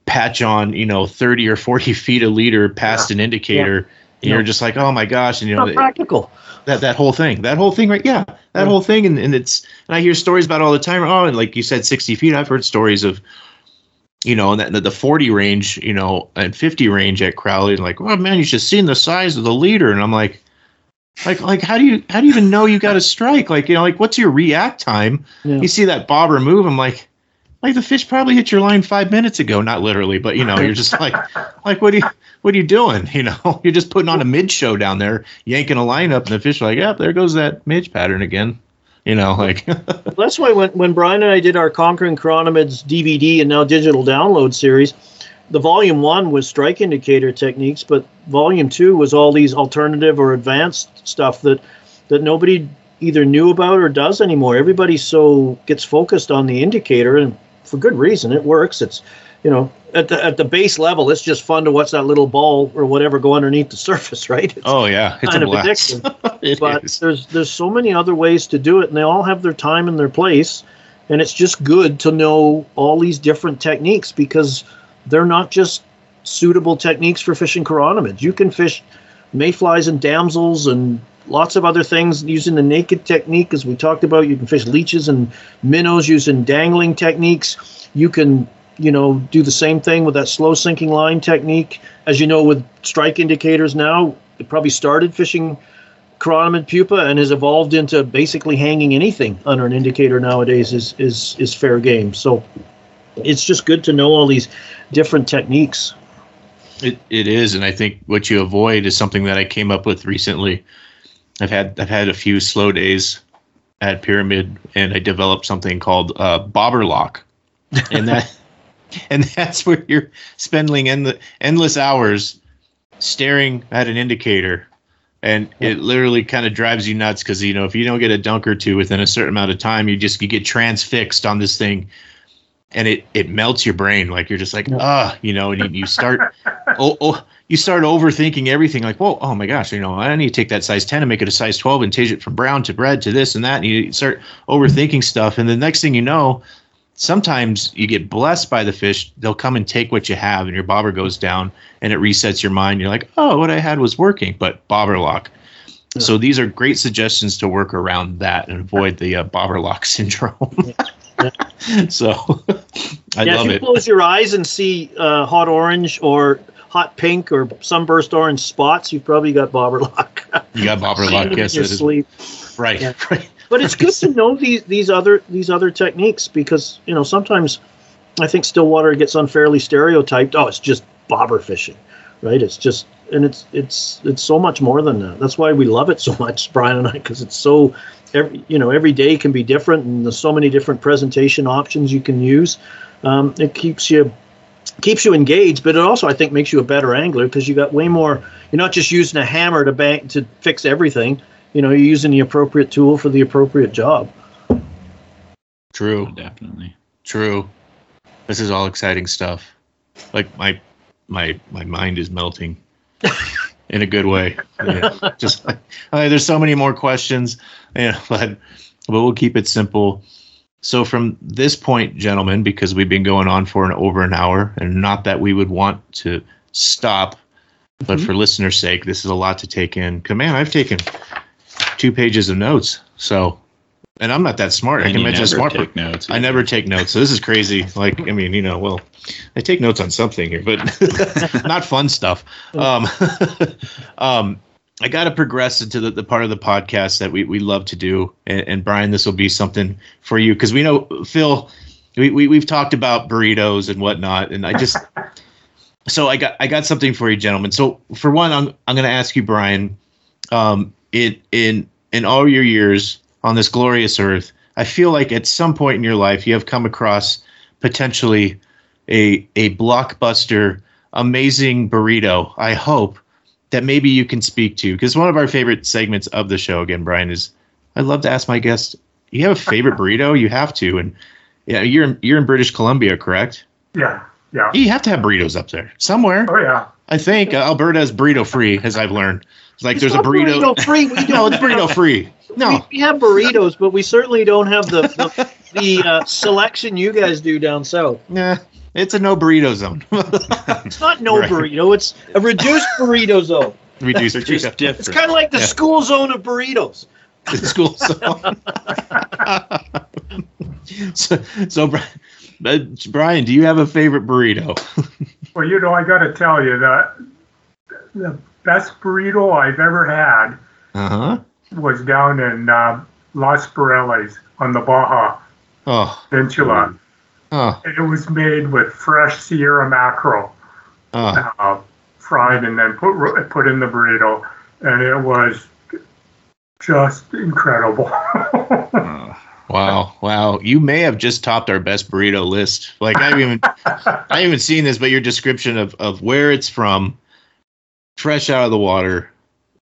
patch on, you know, 30 or 40 feet a leader past an indicator. And you're just like, oh my gosh, and you know, practical. That that whole thing. That whole thing right yeah. That Yeah. whole thing and, and it's and i hear stories about all the time. Oh and like you said 60 feet i've heard stories of you know and that the, 40 range you know and 50 range at crowley and like oh man you should seen the size of the leader. And i'm like like like how do you how do you even know you got a strike? Like you know like what's your react time? Yeah. you see that bobber move i'm like like the fish probably hit your line five minutes ago. Not literally but you know you're just like like what do you what are you doing you know you're just putting on a mid show down there yanking a line up and the fish are like yeah there goes that midge pattern again you know like That's why when, when Brian and I did our Conquering Chironomids DVD and now digital download series, the volume one was strike indicator techniques, but volume two was all these alternative or advanced stuff that that nobody either knew about or does anymore. Everybody so gets focused on the indicator, and for good reason. It works. It's you know at the at the base level, it's just fun to watch that little ball or whatever go underneath the surface, right? It's oh yeah. It's kind a of blast. addictive It but is. there's there's so many other ways to do it and they all have their time and their place and it's just good to know all these different techniques because they're not just suitable techniques for fishing chironomids you can fish mayflies and damsels and lots of other things using the naked technique as we talked about. You can fish leeches and minnows using dangling techniques. You can you know do the same thing with that slow sinking line technique as you know with strike indicators now it probably started fishing chironomid pupa and has evolved into basically hanging anything under an indicator nowadays is is is fair game. So it's just good to know all these different techniques. It it is, and I think what you avoid is something that I came up with recently. I've had I've had a few slow days at Pyramid, and I developed something called uh, bobber lock, and that and that's where you're spending end, endless hours staring at an indicator, and it literally kind of drives you nuts because you know if you don't get a dunk or two within a certain amount of time, you just you get transfixed on this thing. And it it melts your brain. Like you're just like ah you know and you, you start oh, oh you start overthinking everything. Like whoa oh my gosh you know i need to take that size 10 and make it a size 12 and change it from brown to red to this and that. And you start overthinking stuff. And the next thing you know sometimes you get blessed by the fish they'll come and take what you have and your bobber goes down and it resets your mind you're like oh what i had was working but bobber lock so these are great suggestions to work around that and avoid the uh, bobber lock syndrome so I yeah, love if you it. close your eyes and see uh, hot orange or hot pink or sunburst orange spots, you've probably got bobber lock. You got bobber lock, yes, your it is. sleep. right, Yeah. right. But it's good to know these these other these other techniques because you know sometimes I think Stillwater gets unfairly stereotyped. Oh, it's just bobber fishing, right? It's just and it's it's it's so much more than that. That's why we love it so much, Brian and I, because it's so every you know every day can be different and there's so many different presentation options you can use. Um, it keeps you keeps you engaged, but it also I think makes you a better angler because you got way more. You're not just using a hammer to bank to fix everything. You know, you're using the appropriate tool for the appropriate job. True, Definitely. true. This is all exciting stuff. Like my my my mind is melting in a good way. Yeah. Just like, uh, there's so many more questions, yeah, but but we'll keep it simple. So from this point, gentlemen, because we've been going on for an over an hour, and not that we would want to stop, but Mhm. for listeners' sake, this is a lot to take in. 'Cause, man, I've taken two pages of notes. So, and I'm not that smart. I can you imagine a never smart. take per- notes. I never take notes. So this is crazy. Like, I mean, you know, well, I take notes on something here, but not fun stuff. Um, um, I got to progress into the, the part of the podcast that we, we love to do. And, and Brian, this will be something for you because we know, Phil, we, we, we've talked about burritos and whatnot. And I just, so I got, I got something for you, gentlemen. So for one, I'm, I'm going to ask you, Brian, um, it, in, in all your years on this glorious earth, I feel like at some point in your life you have come across potentially a a blockbuster, amazing burrito. I hope that maybe you can speak to because one of our favorite segments of the show again, Brian is I love to ask my guests, you have a favorite burrito? You have to, and yeah, you're in, you're in British Columbia, correct? Yeah, yeah. You have to have burritos up there somewhere. Oh yeah. I think uh, Alberta is burrito free, as I've learned. It's like It's there's a not burrito. free. We no, don't it's burrito free. No, We, we have burritos, but we certainly don't have the the, the uh, selection you guys do down south. nah, it's a no burrito zone. It's not no Right. burrito; it's a reduced burrito zone. Reduced They're just burrito. different. It's kind of like the Yeah. school zone of burritos. the school zone. so, so but Brian, do you have a favorite burrito? Well, you know, I got to tell you that the best burrito I've ever had Uh huh. was down in uh, Las Barriles on the Baja Oh, Peninsula. oh, And it was made with fresh Sierra mackerel, oh. uh, fried and then put put in the burrito, and it was just incredible. Wow, wow. You may have just topped our best burrito list. Like I haven't even I haven't even seen this, but your description of, of where it's from, fresh out of the water,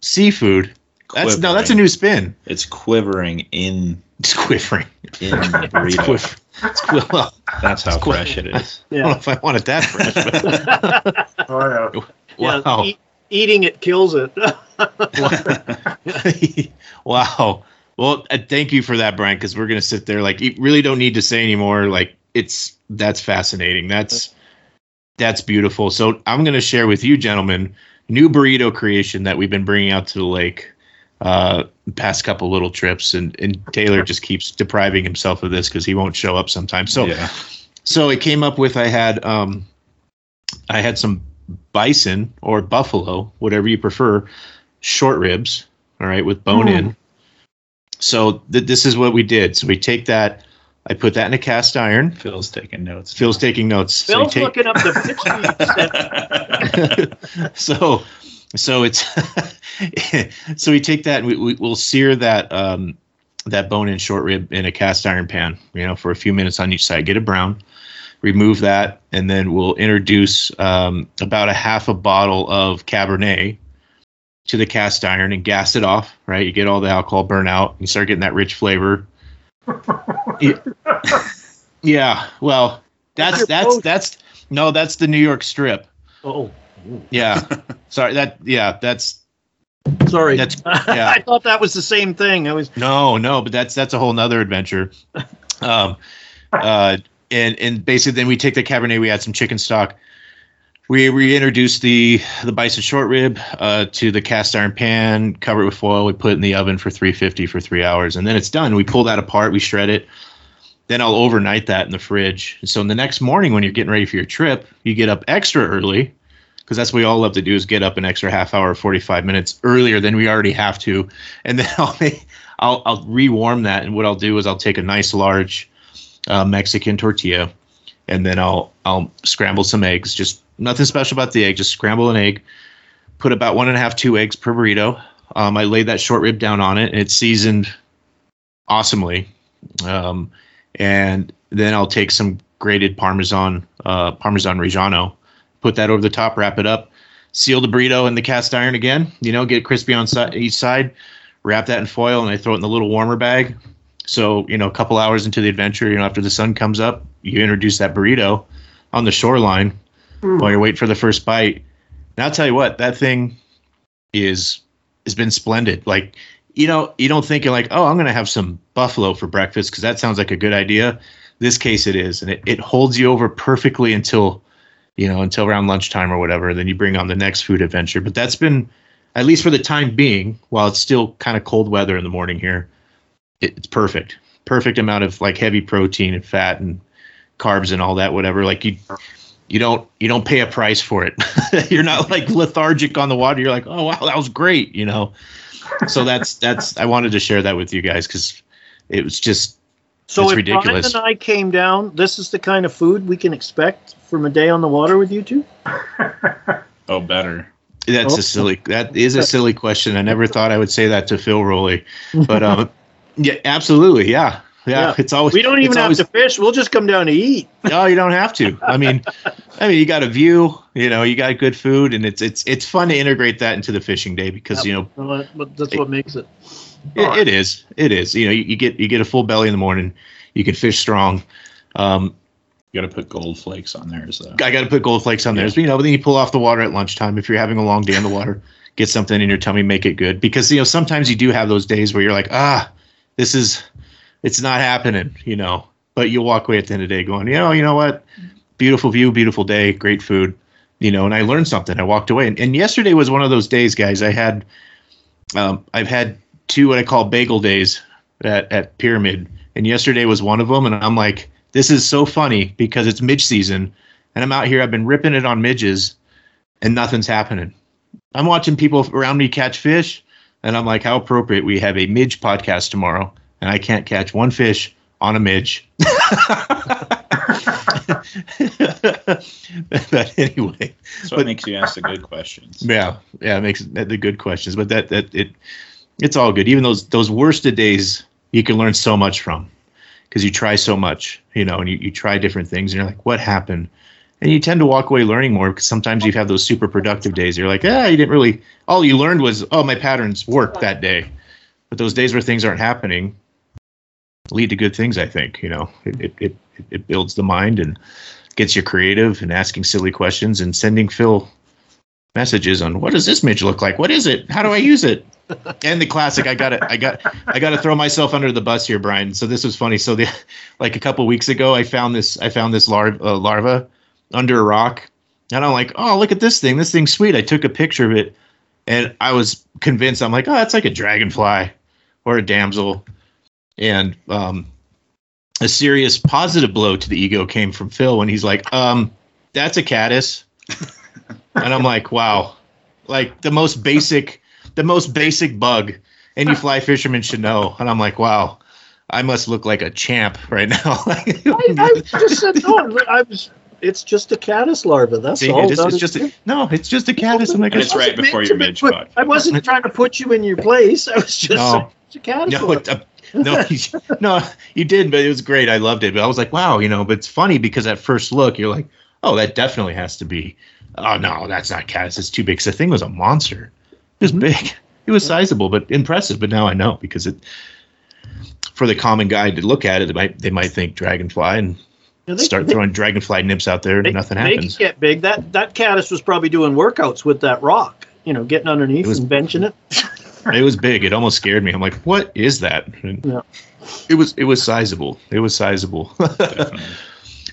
seafood. That's no, that's a new spin. It's quivering in It's quivering. in the It's, burrito. quiv- it's qui- well, That's how It's quiv- fresh it is. I don't know if I want it that fresh. But, oh yeah. Yeah, wow. e- eating it kills it. wow. Well, uh, thank you for that, Brian, because we're gonna sit there like you really don't need to say anymore. Like it's that's fascinating. That's that's beautiful. So I'm gonna share with you, gentlemen, new burrito creation that we've been bringing out to the lake uh past couple little trips and and Taylor just keeps depriving himself of this because he won't show up sometimes. So yeah. so it came up with I had um I had some bison or buffalo, whatever you prefer, short ribs, all right, with bone Mm. in. So th- this is what we did. So we take that I put that in a cast iron. Phil's taking notes. Phil's taking notes. So Phil's take- looking up the pitch. so so it's so we take that and we, we we'll sear that um that bone in short rib in a cast iron pan you know for a few minutes on each side get it brown remove that and then we'll introduce um, about a half a bottle of cabernet to the cast iron and gas it off right you get all the alcohol burn out you start getting that rich flavor Yeah. yeah well that's that's that's no that's the new york strip oh, yeah. Sorry. That yeah. That's sorry. That's- yeah. I thought that was the same thing. I was no, no. But that's that's a whole nother adventure. Um, uh, and and basically then we take the cabernet. We add some chicken stock. We reintroduce the the bison short rib uh, to the cast iron pan, cover it with foil. We put it in the oven for 350 for three hours, and then it's done. We pull that apart. We shred it. Then I'll overnight that in the fridge. So in the next morning, when you're getting ready for your trip, you get up extra early because that's what we all love to do is get up an extra half hour, 45 minutes earlier than we already have to. And then I'll make, I'll, I'll rewarm that. And what I'll do is I'll take a nice large uh, Mexican tortilla and then I'll, I'll scramble some eggs. Just nothing special about the egg, just scramble an egg, put about one and a half, two eggs per burrito. Um, I laid that short rib down on it and it's seasoned awesomely. Um, and then I'll take some grated Parmesan, uh, Parmesan Reggiano, put that over the top, wrap it up, seal the burrito in the cast iron again. You know, get crispy on si- each side. Wrap that in foil, and I throw it in the little warmer bag. So you know, a couple hours into the adventure, you know, after the sun comes up, you introduce that burrito on the shoreline hmm. while you're waiting for the first bite. And I'll tell you what, that thing is has been splendid. Like, you know, you don't think you're like, oh, I'm gonna have some buffalo for breakfast because that sounds like a good idea. This case it is, and it, it holds you over perfectly until you know, until around lunchtime or whatever. Then you bring on the next food adventure. But that's been, at least for the time being, while it's still kind of cold weather in the morning here, it, it's perfect. Perfect amount of like heavy protein and fat and carbs and all that, whatever. Like you, you don't you don't pay a price for it. You're not like lethargic on the water. You're like, oh wow, that was great, you know. So that's that's I wanted to share that with you guys because it was just so. It's if ridiculous. Brian and I came down, this is the kind of food we can expect from a day on the water with you two. Oh, better. That's Oh. a silly. That is a silly question. I never thought I would say that to Phil Rowley, but um, yeah, absolutely, yeah, yeah. Yeah. It's always We don't even it's have always, to fish. We'll just come down to eat. No, you don't have to. I mean, I mean, you got a view. You know, you got good food, and it's it's it's fun to integrate that into the fishing day because Yep. you know but that's what makes it. it, it is it is. You know, you, you get you get a full belly in the morning. You can fish strong. Um, You got to put gold flakes on there. So I got to put gold flakes on there. Yeah. So, you know, but then you pull off the water at lunchtime. If you're having a long day in the water, get something in your tummy, make it good. Because you know sometimes you do have those days where you're like, ah, this is, it's not happening. You know, but you'll walk away at the end of the day going, you know, you know what, beautiful view, beautiful day, great food. You know, and I learned something. I walked away, and, and yesterday was one of those days, guys. I had, um, I've had two what I call bagel days at at Pyramid, and yesterday was one of them. And I'm like, this is so funny because it's midge season, and I'm out here. I've been ripping it on midges, and nothing's happening. I'm watching people around me catch fish, and I'm like, how appropriate we have a midge podcast tomorrow, and I can't catch one fish on a midge. but anyway, what but- makes you ask the good questions. yeah, yeah, it makes the good questions, but that that it it's all good. Even those those worst of days, you can learn so much from because you try so much, you know, and you, you try different things, and you're like, what happened? And you tend to walk away learning more because sometimes you have those super productive days. You're like, ah, you didn't really. All you learned was, oh, my patterns worked that day. But those days where things aren't happening lead to good things. I think you know it it it, it builds the mind and gets you creative and asking silly questions and sending Phil messages on what does this midge look like? What is it? How do I use it? And the classic, I got it. I got I got to throw myself under the bus here, Brian. So this was funny. So the like a couple weeks ago, I found this I found this larva uh, larva under a rock, and I'm like, oh look at this thing. This thing's sweet. I took a picture of it, and I was convinced. I'm like, oh, that's like a dragonfly or a damsel, and um, a serious positive blow to the ego came from Phil when he's like, um, that's a caddis. and I'm like, wow, like the most basic, the most basic bug any fly fisherman should know. And I'm like, wow, I must look like a champ right now. I, I just said no. I was. It's just a caddis larva. That's See, all. it is, it's just a, no, it's just a caddis. I'm like, And it's right before your to midge put- I wasn't trying to put you in your place. I was just No. it's a caddis no, larva. it's no, you- no, you did, but it was great. I loved it. But I was like, wow, you know. But it's funny because at first look, you're like, oh, that definitely has to be. Oh no, that's not caddis. It's too big. 'Cause the thing was a monster. It was Mhm. big. It was sizable, but impressive. But now I know because it. For the common guy to look at it, they might they might think dragonfly and They- start they- throwing dragonfly nips out there, and they, nothing they happens. can get big. That that caddis was probably doing workouts with that rock. You know, getting underneath was- and benching it. It was big. It almost scared me. I'm like, what is that? And Yeah. It was it was sizable. It was sizable.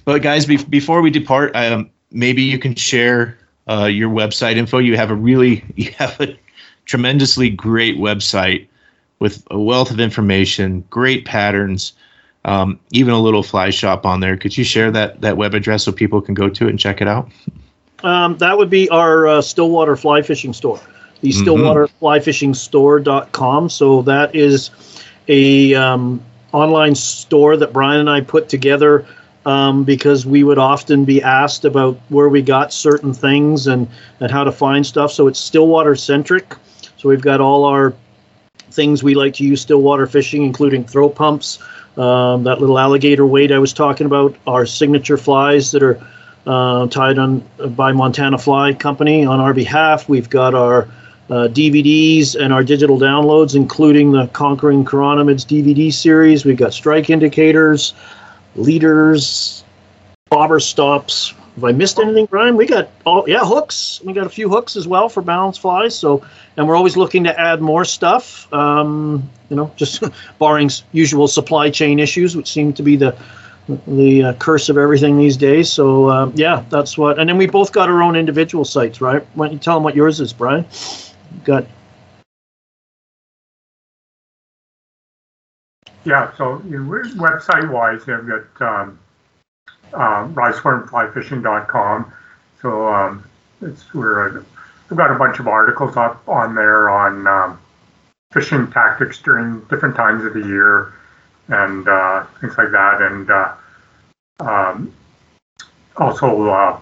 But guys, be- before we depart, um, maybe you can share uh, your website info. You have a really you have a tremendously great website with a wealth of information, great patterns, um, even a little fly shop on there. Could you share that that web address so people can go to it and check it out? Um, that would be our uh, Stillwater Fly Fishing Store, the Mhm. Fly Fishing Store.com. So that is a um, online store that Brian and I put together um, because we would often be asked about where we got certain things and, and how to find stuff. So it's Stillwater centric. So we've got all our things we like to use Stillwater fishing, including throat pumps, um, that little alligator weight I was talking about, our signature flies that are uh, tied on by Montana Fly Company on our behalf. We've got our uh, DVDs and our digital downloads, including the Conquering Chironomids DVD series. We've got strike indicators, leaders, bobber stops. Have I missed anything, Brian? We got all yeah hooks. We got a few hooks as well for balance flies. So, and we're always looking to add more stuff. Um, you know, just barring usual supply chain issues, which seem to be the the uh, curse of everything these days. So uh, yeah, that's what. And then we both got our own individual sites, right? Why don't you tell them what yours is, Brian? Got Yeah, so you know, website wise, you've got um, um. So um, it's where we've got a bunch of articles up on there on um, fishing tactics during different times of the year and uh, things like that. And uh, um, also, uh,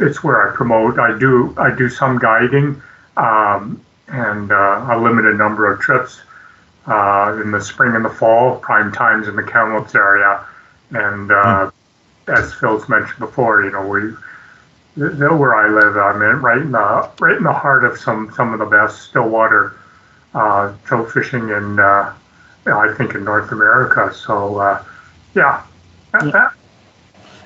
it's where I promote. I do I do some guiding um, and uh, a limited number of trips uh, in the spring and the fall, prime times in the Kamloops area. And uh, as Phil's mentioned before, you know, we where I live, I'm in, right in the right in the heart of some some of the best stillwater uh, trout fishing in uh, I think in North America. So uh, yeah. Yeah.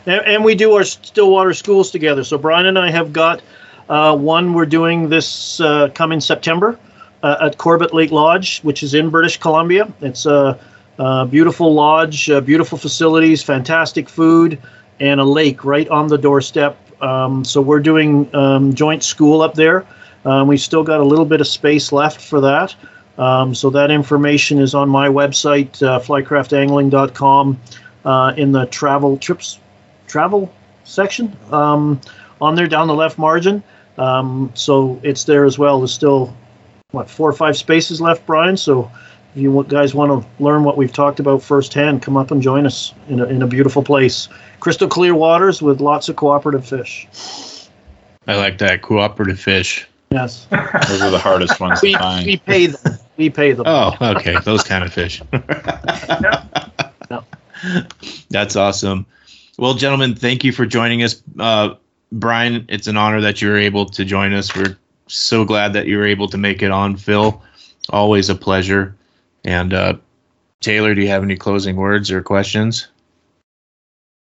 and, and we do our Stillwater schools together. So Brian and I have got uh, one we're doing this uh, coming September uh, at Corbett Lake Lodge, which is in British Columbia. It's a, a beautiful lodge, uh, beautiful facilities, fantastic food, and a lake right on the doorstep. Um, so we're doing um, joint school up there. Um, we've still got a little bit of space left for that. Um, so that information is on my website, uh, flycraftangling.com, uh, in the travel trips travel section um, on there down the left margin. Um, so it's there as well. There's still what four or five spaces left, Brian. So if you guys want to learn what we've talked about firsthand, come up and join us in a, in a beautiful place, crystal clear waters with lots of cooperative fish. I like that cooperative fish. Yes, Those are the hardest ones to we, find. we pay them. We pay them. Oh, okay, those kind of fish. Yeah. That's awesome. Well, gentlemen, thank you for joining us. Uh, Brian, it's an honor that you're able to join us. We're so glad that you were able to make it on. Phil, always a pleasure. And uh, Taylor, do you have any closing words or questions?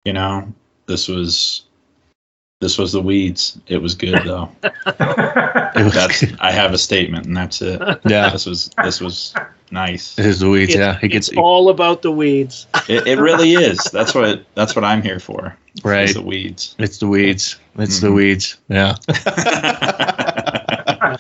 You know, this was this was the weeds. It was good though. That's I have a statement and that's it. yeah, This was this was nice. it is the weeds. It's- yeah, it gets It's all about the weeds. It, it really is. That's what that's what I'm here for. is right. The weeds. It's the weeds. It's the Mhm. weeds. Yeah.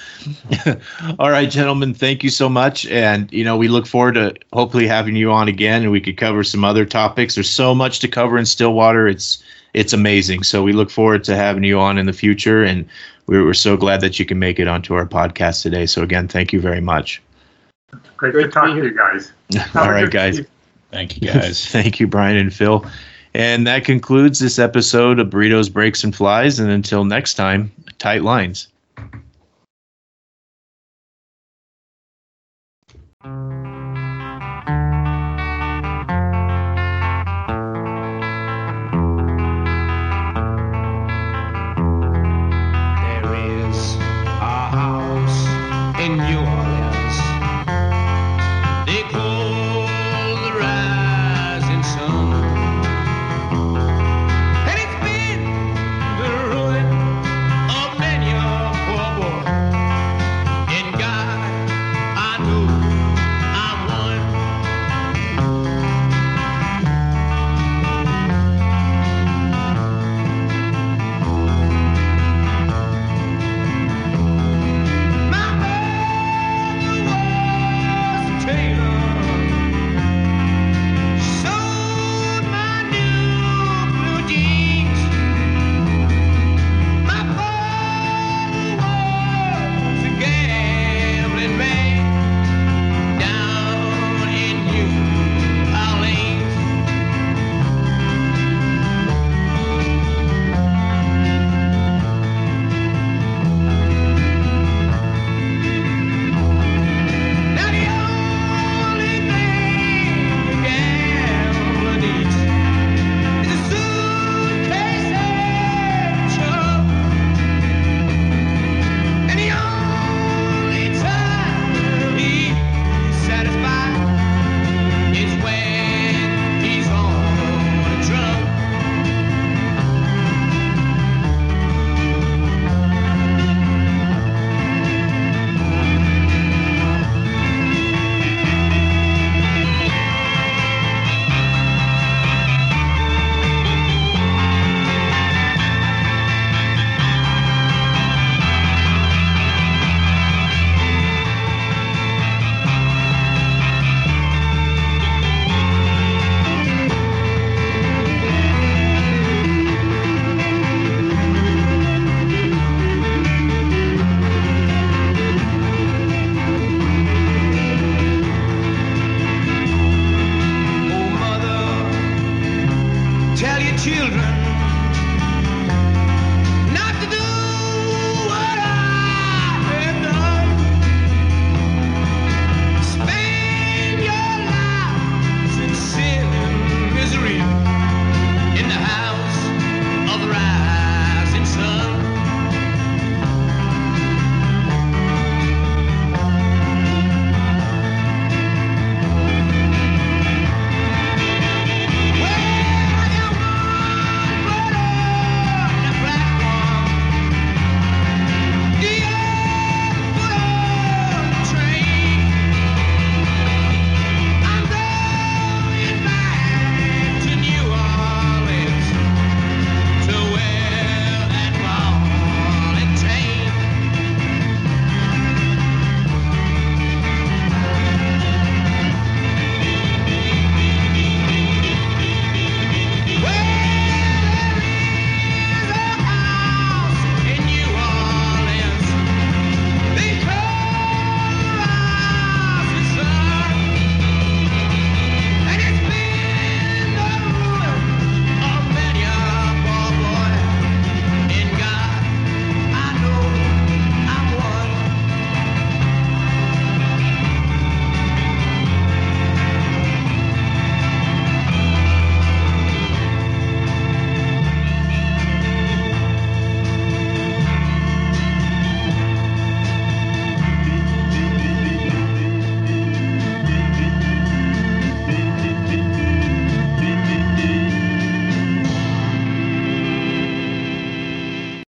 All right, gentlemen, thank you so much. And, you know, we look forward to hopefully having you on again and we could cover some other topics. There's so much to cover in Stillwater. It's it's amazing. So we look forward to having you on in the future. And we're, we're so glad that you can make it onto our podcast today. So again, thank you very much. Great, Great to to talk be to here. you guys. Have All a right, guys. Thank you, guys. Thank you, Brian and Phil. And that concludes this episode of Burritos, Breaks, and Flies. And until next time, tight lines.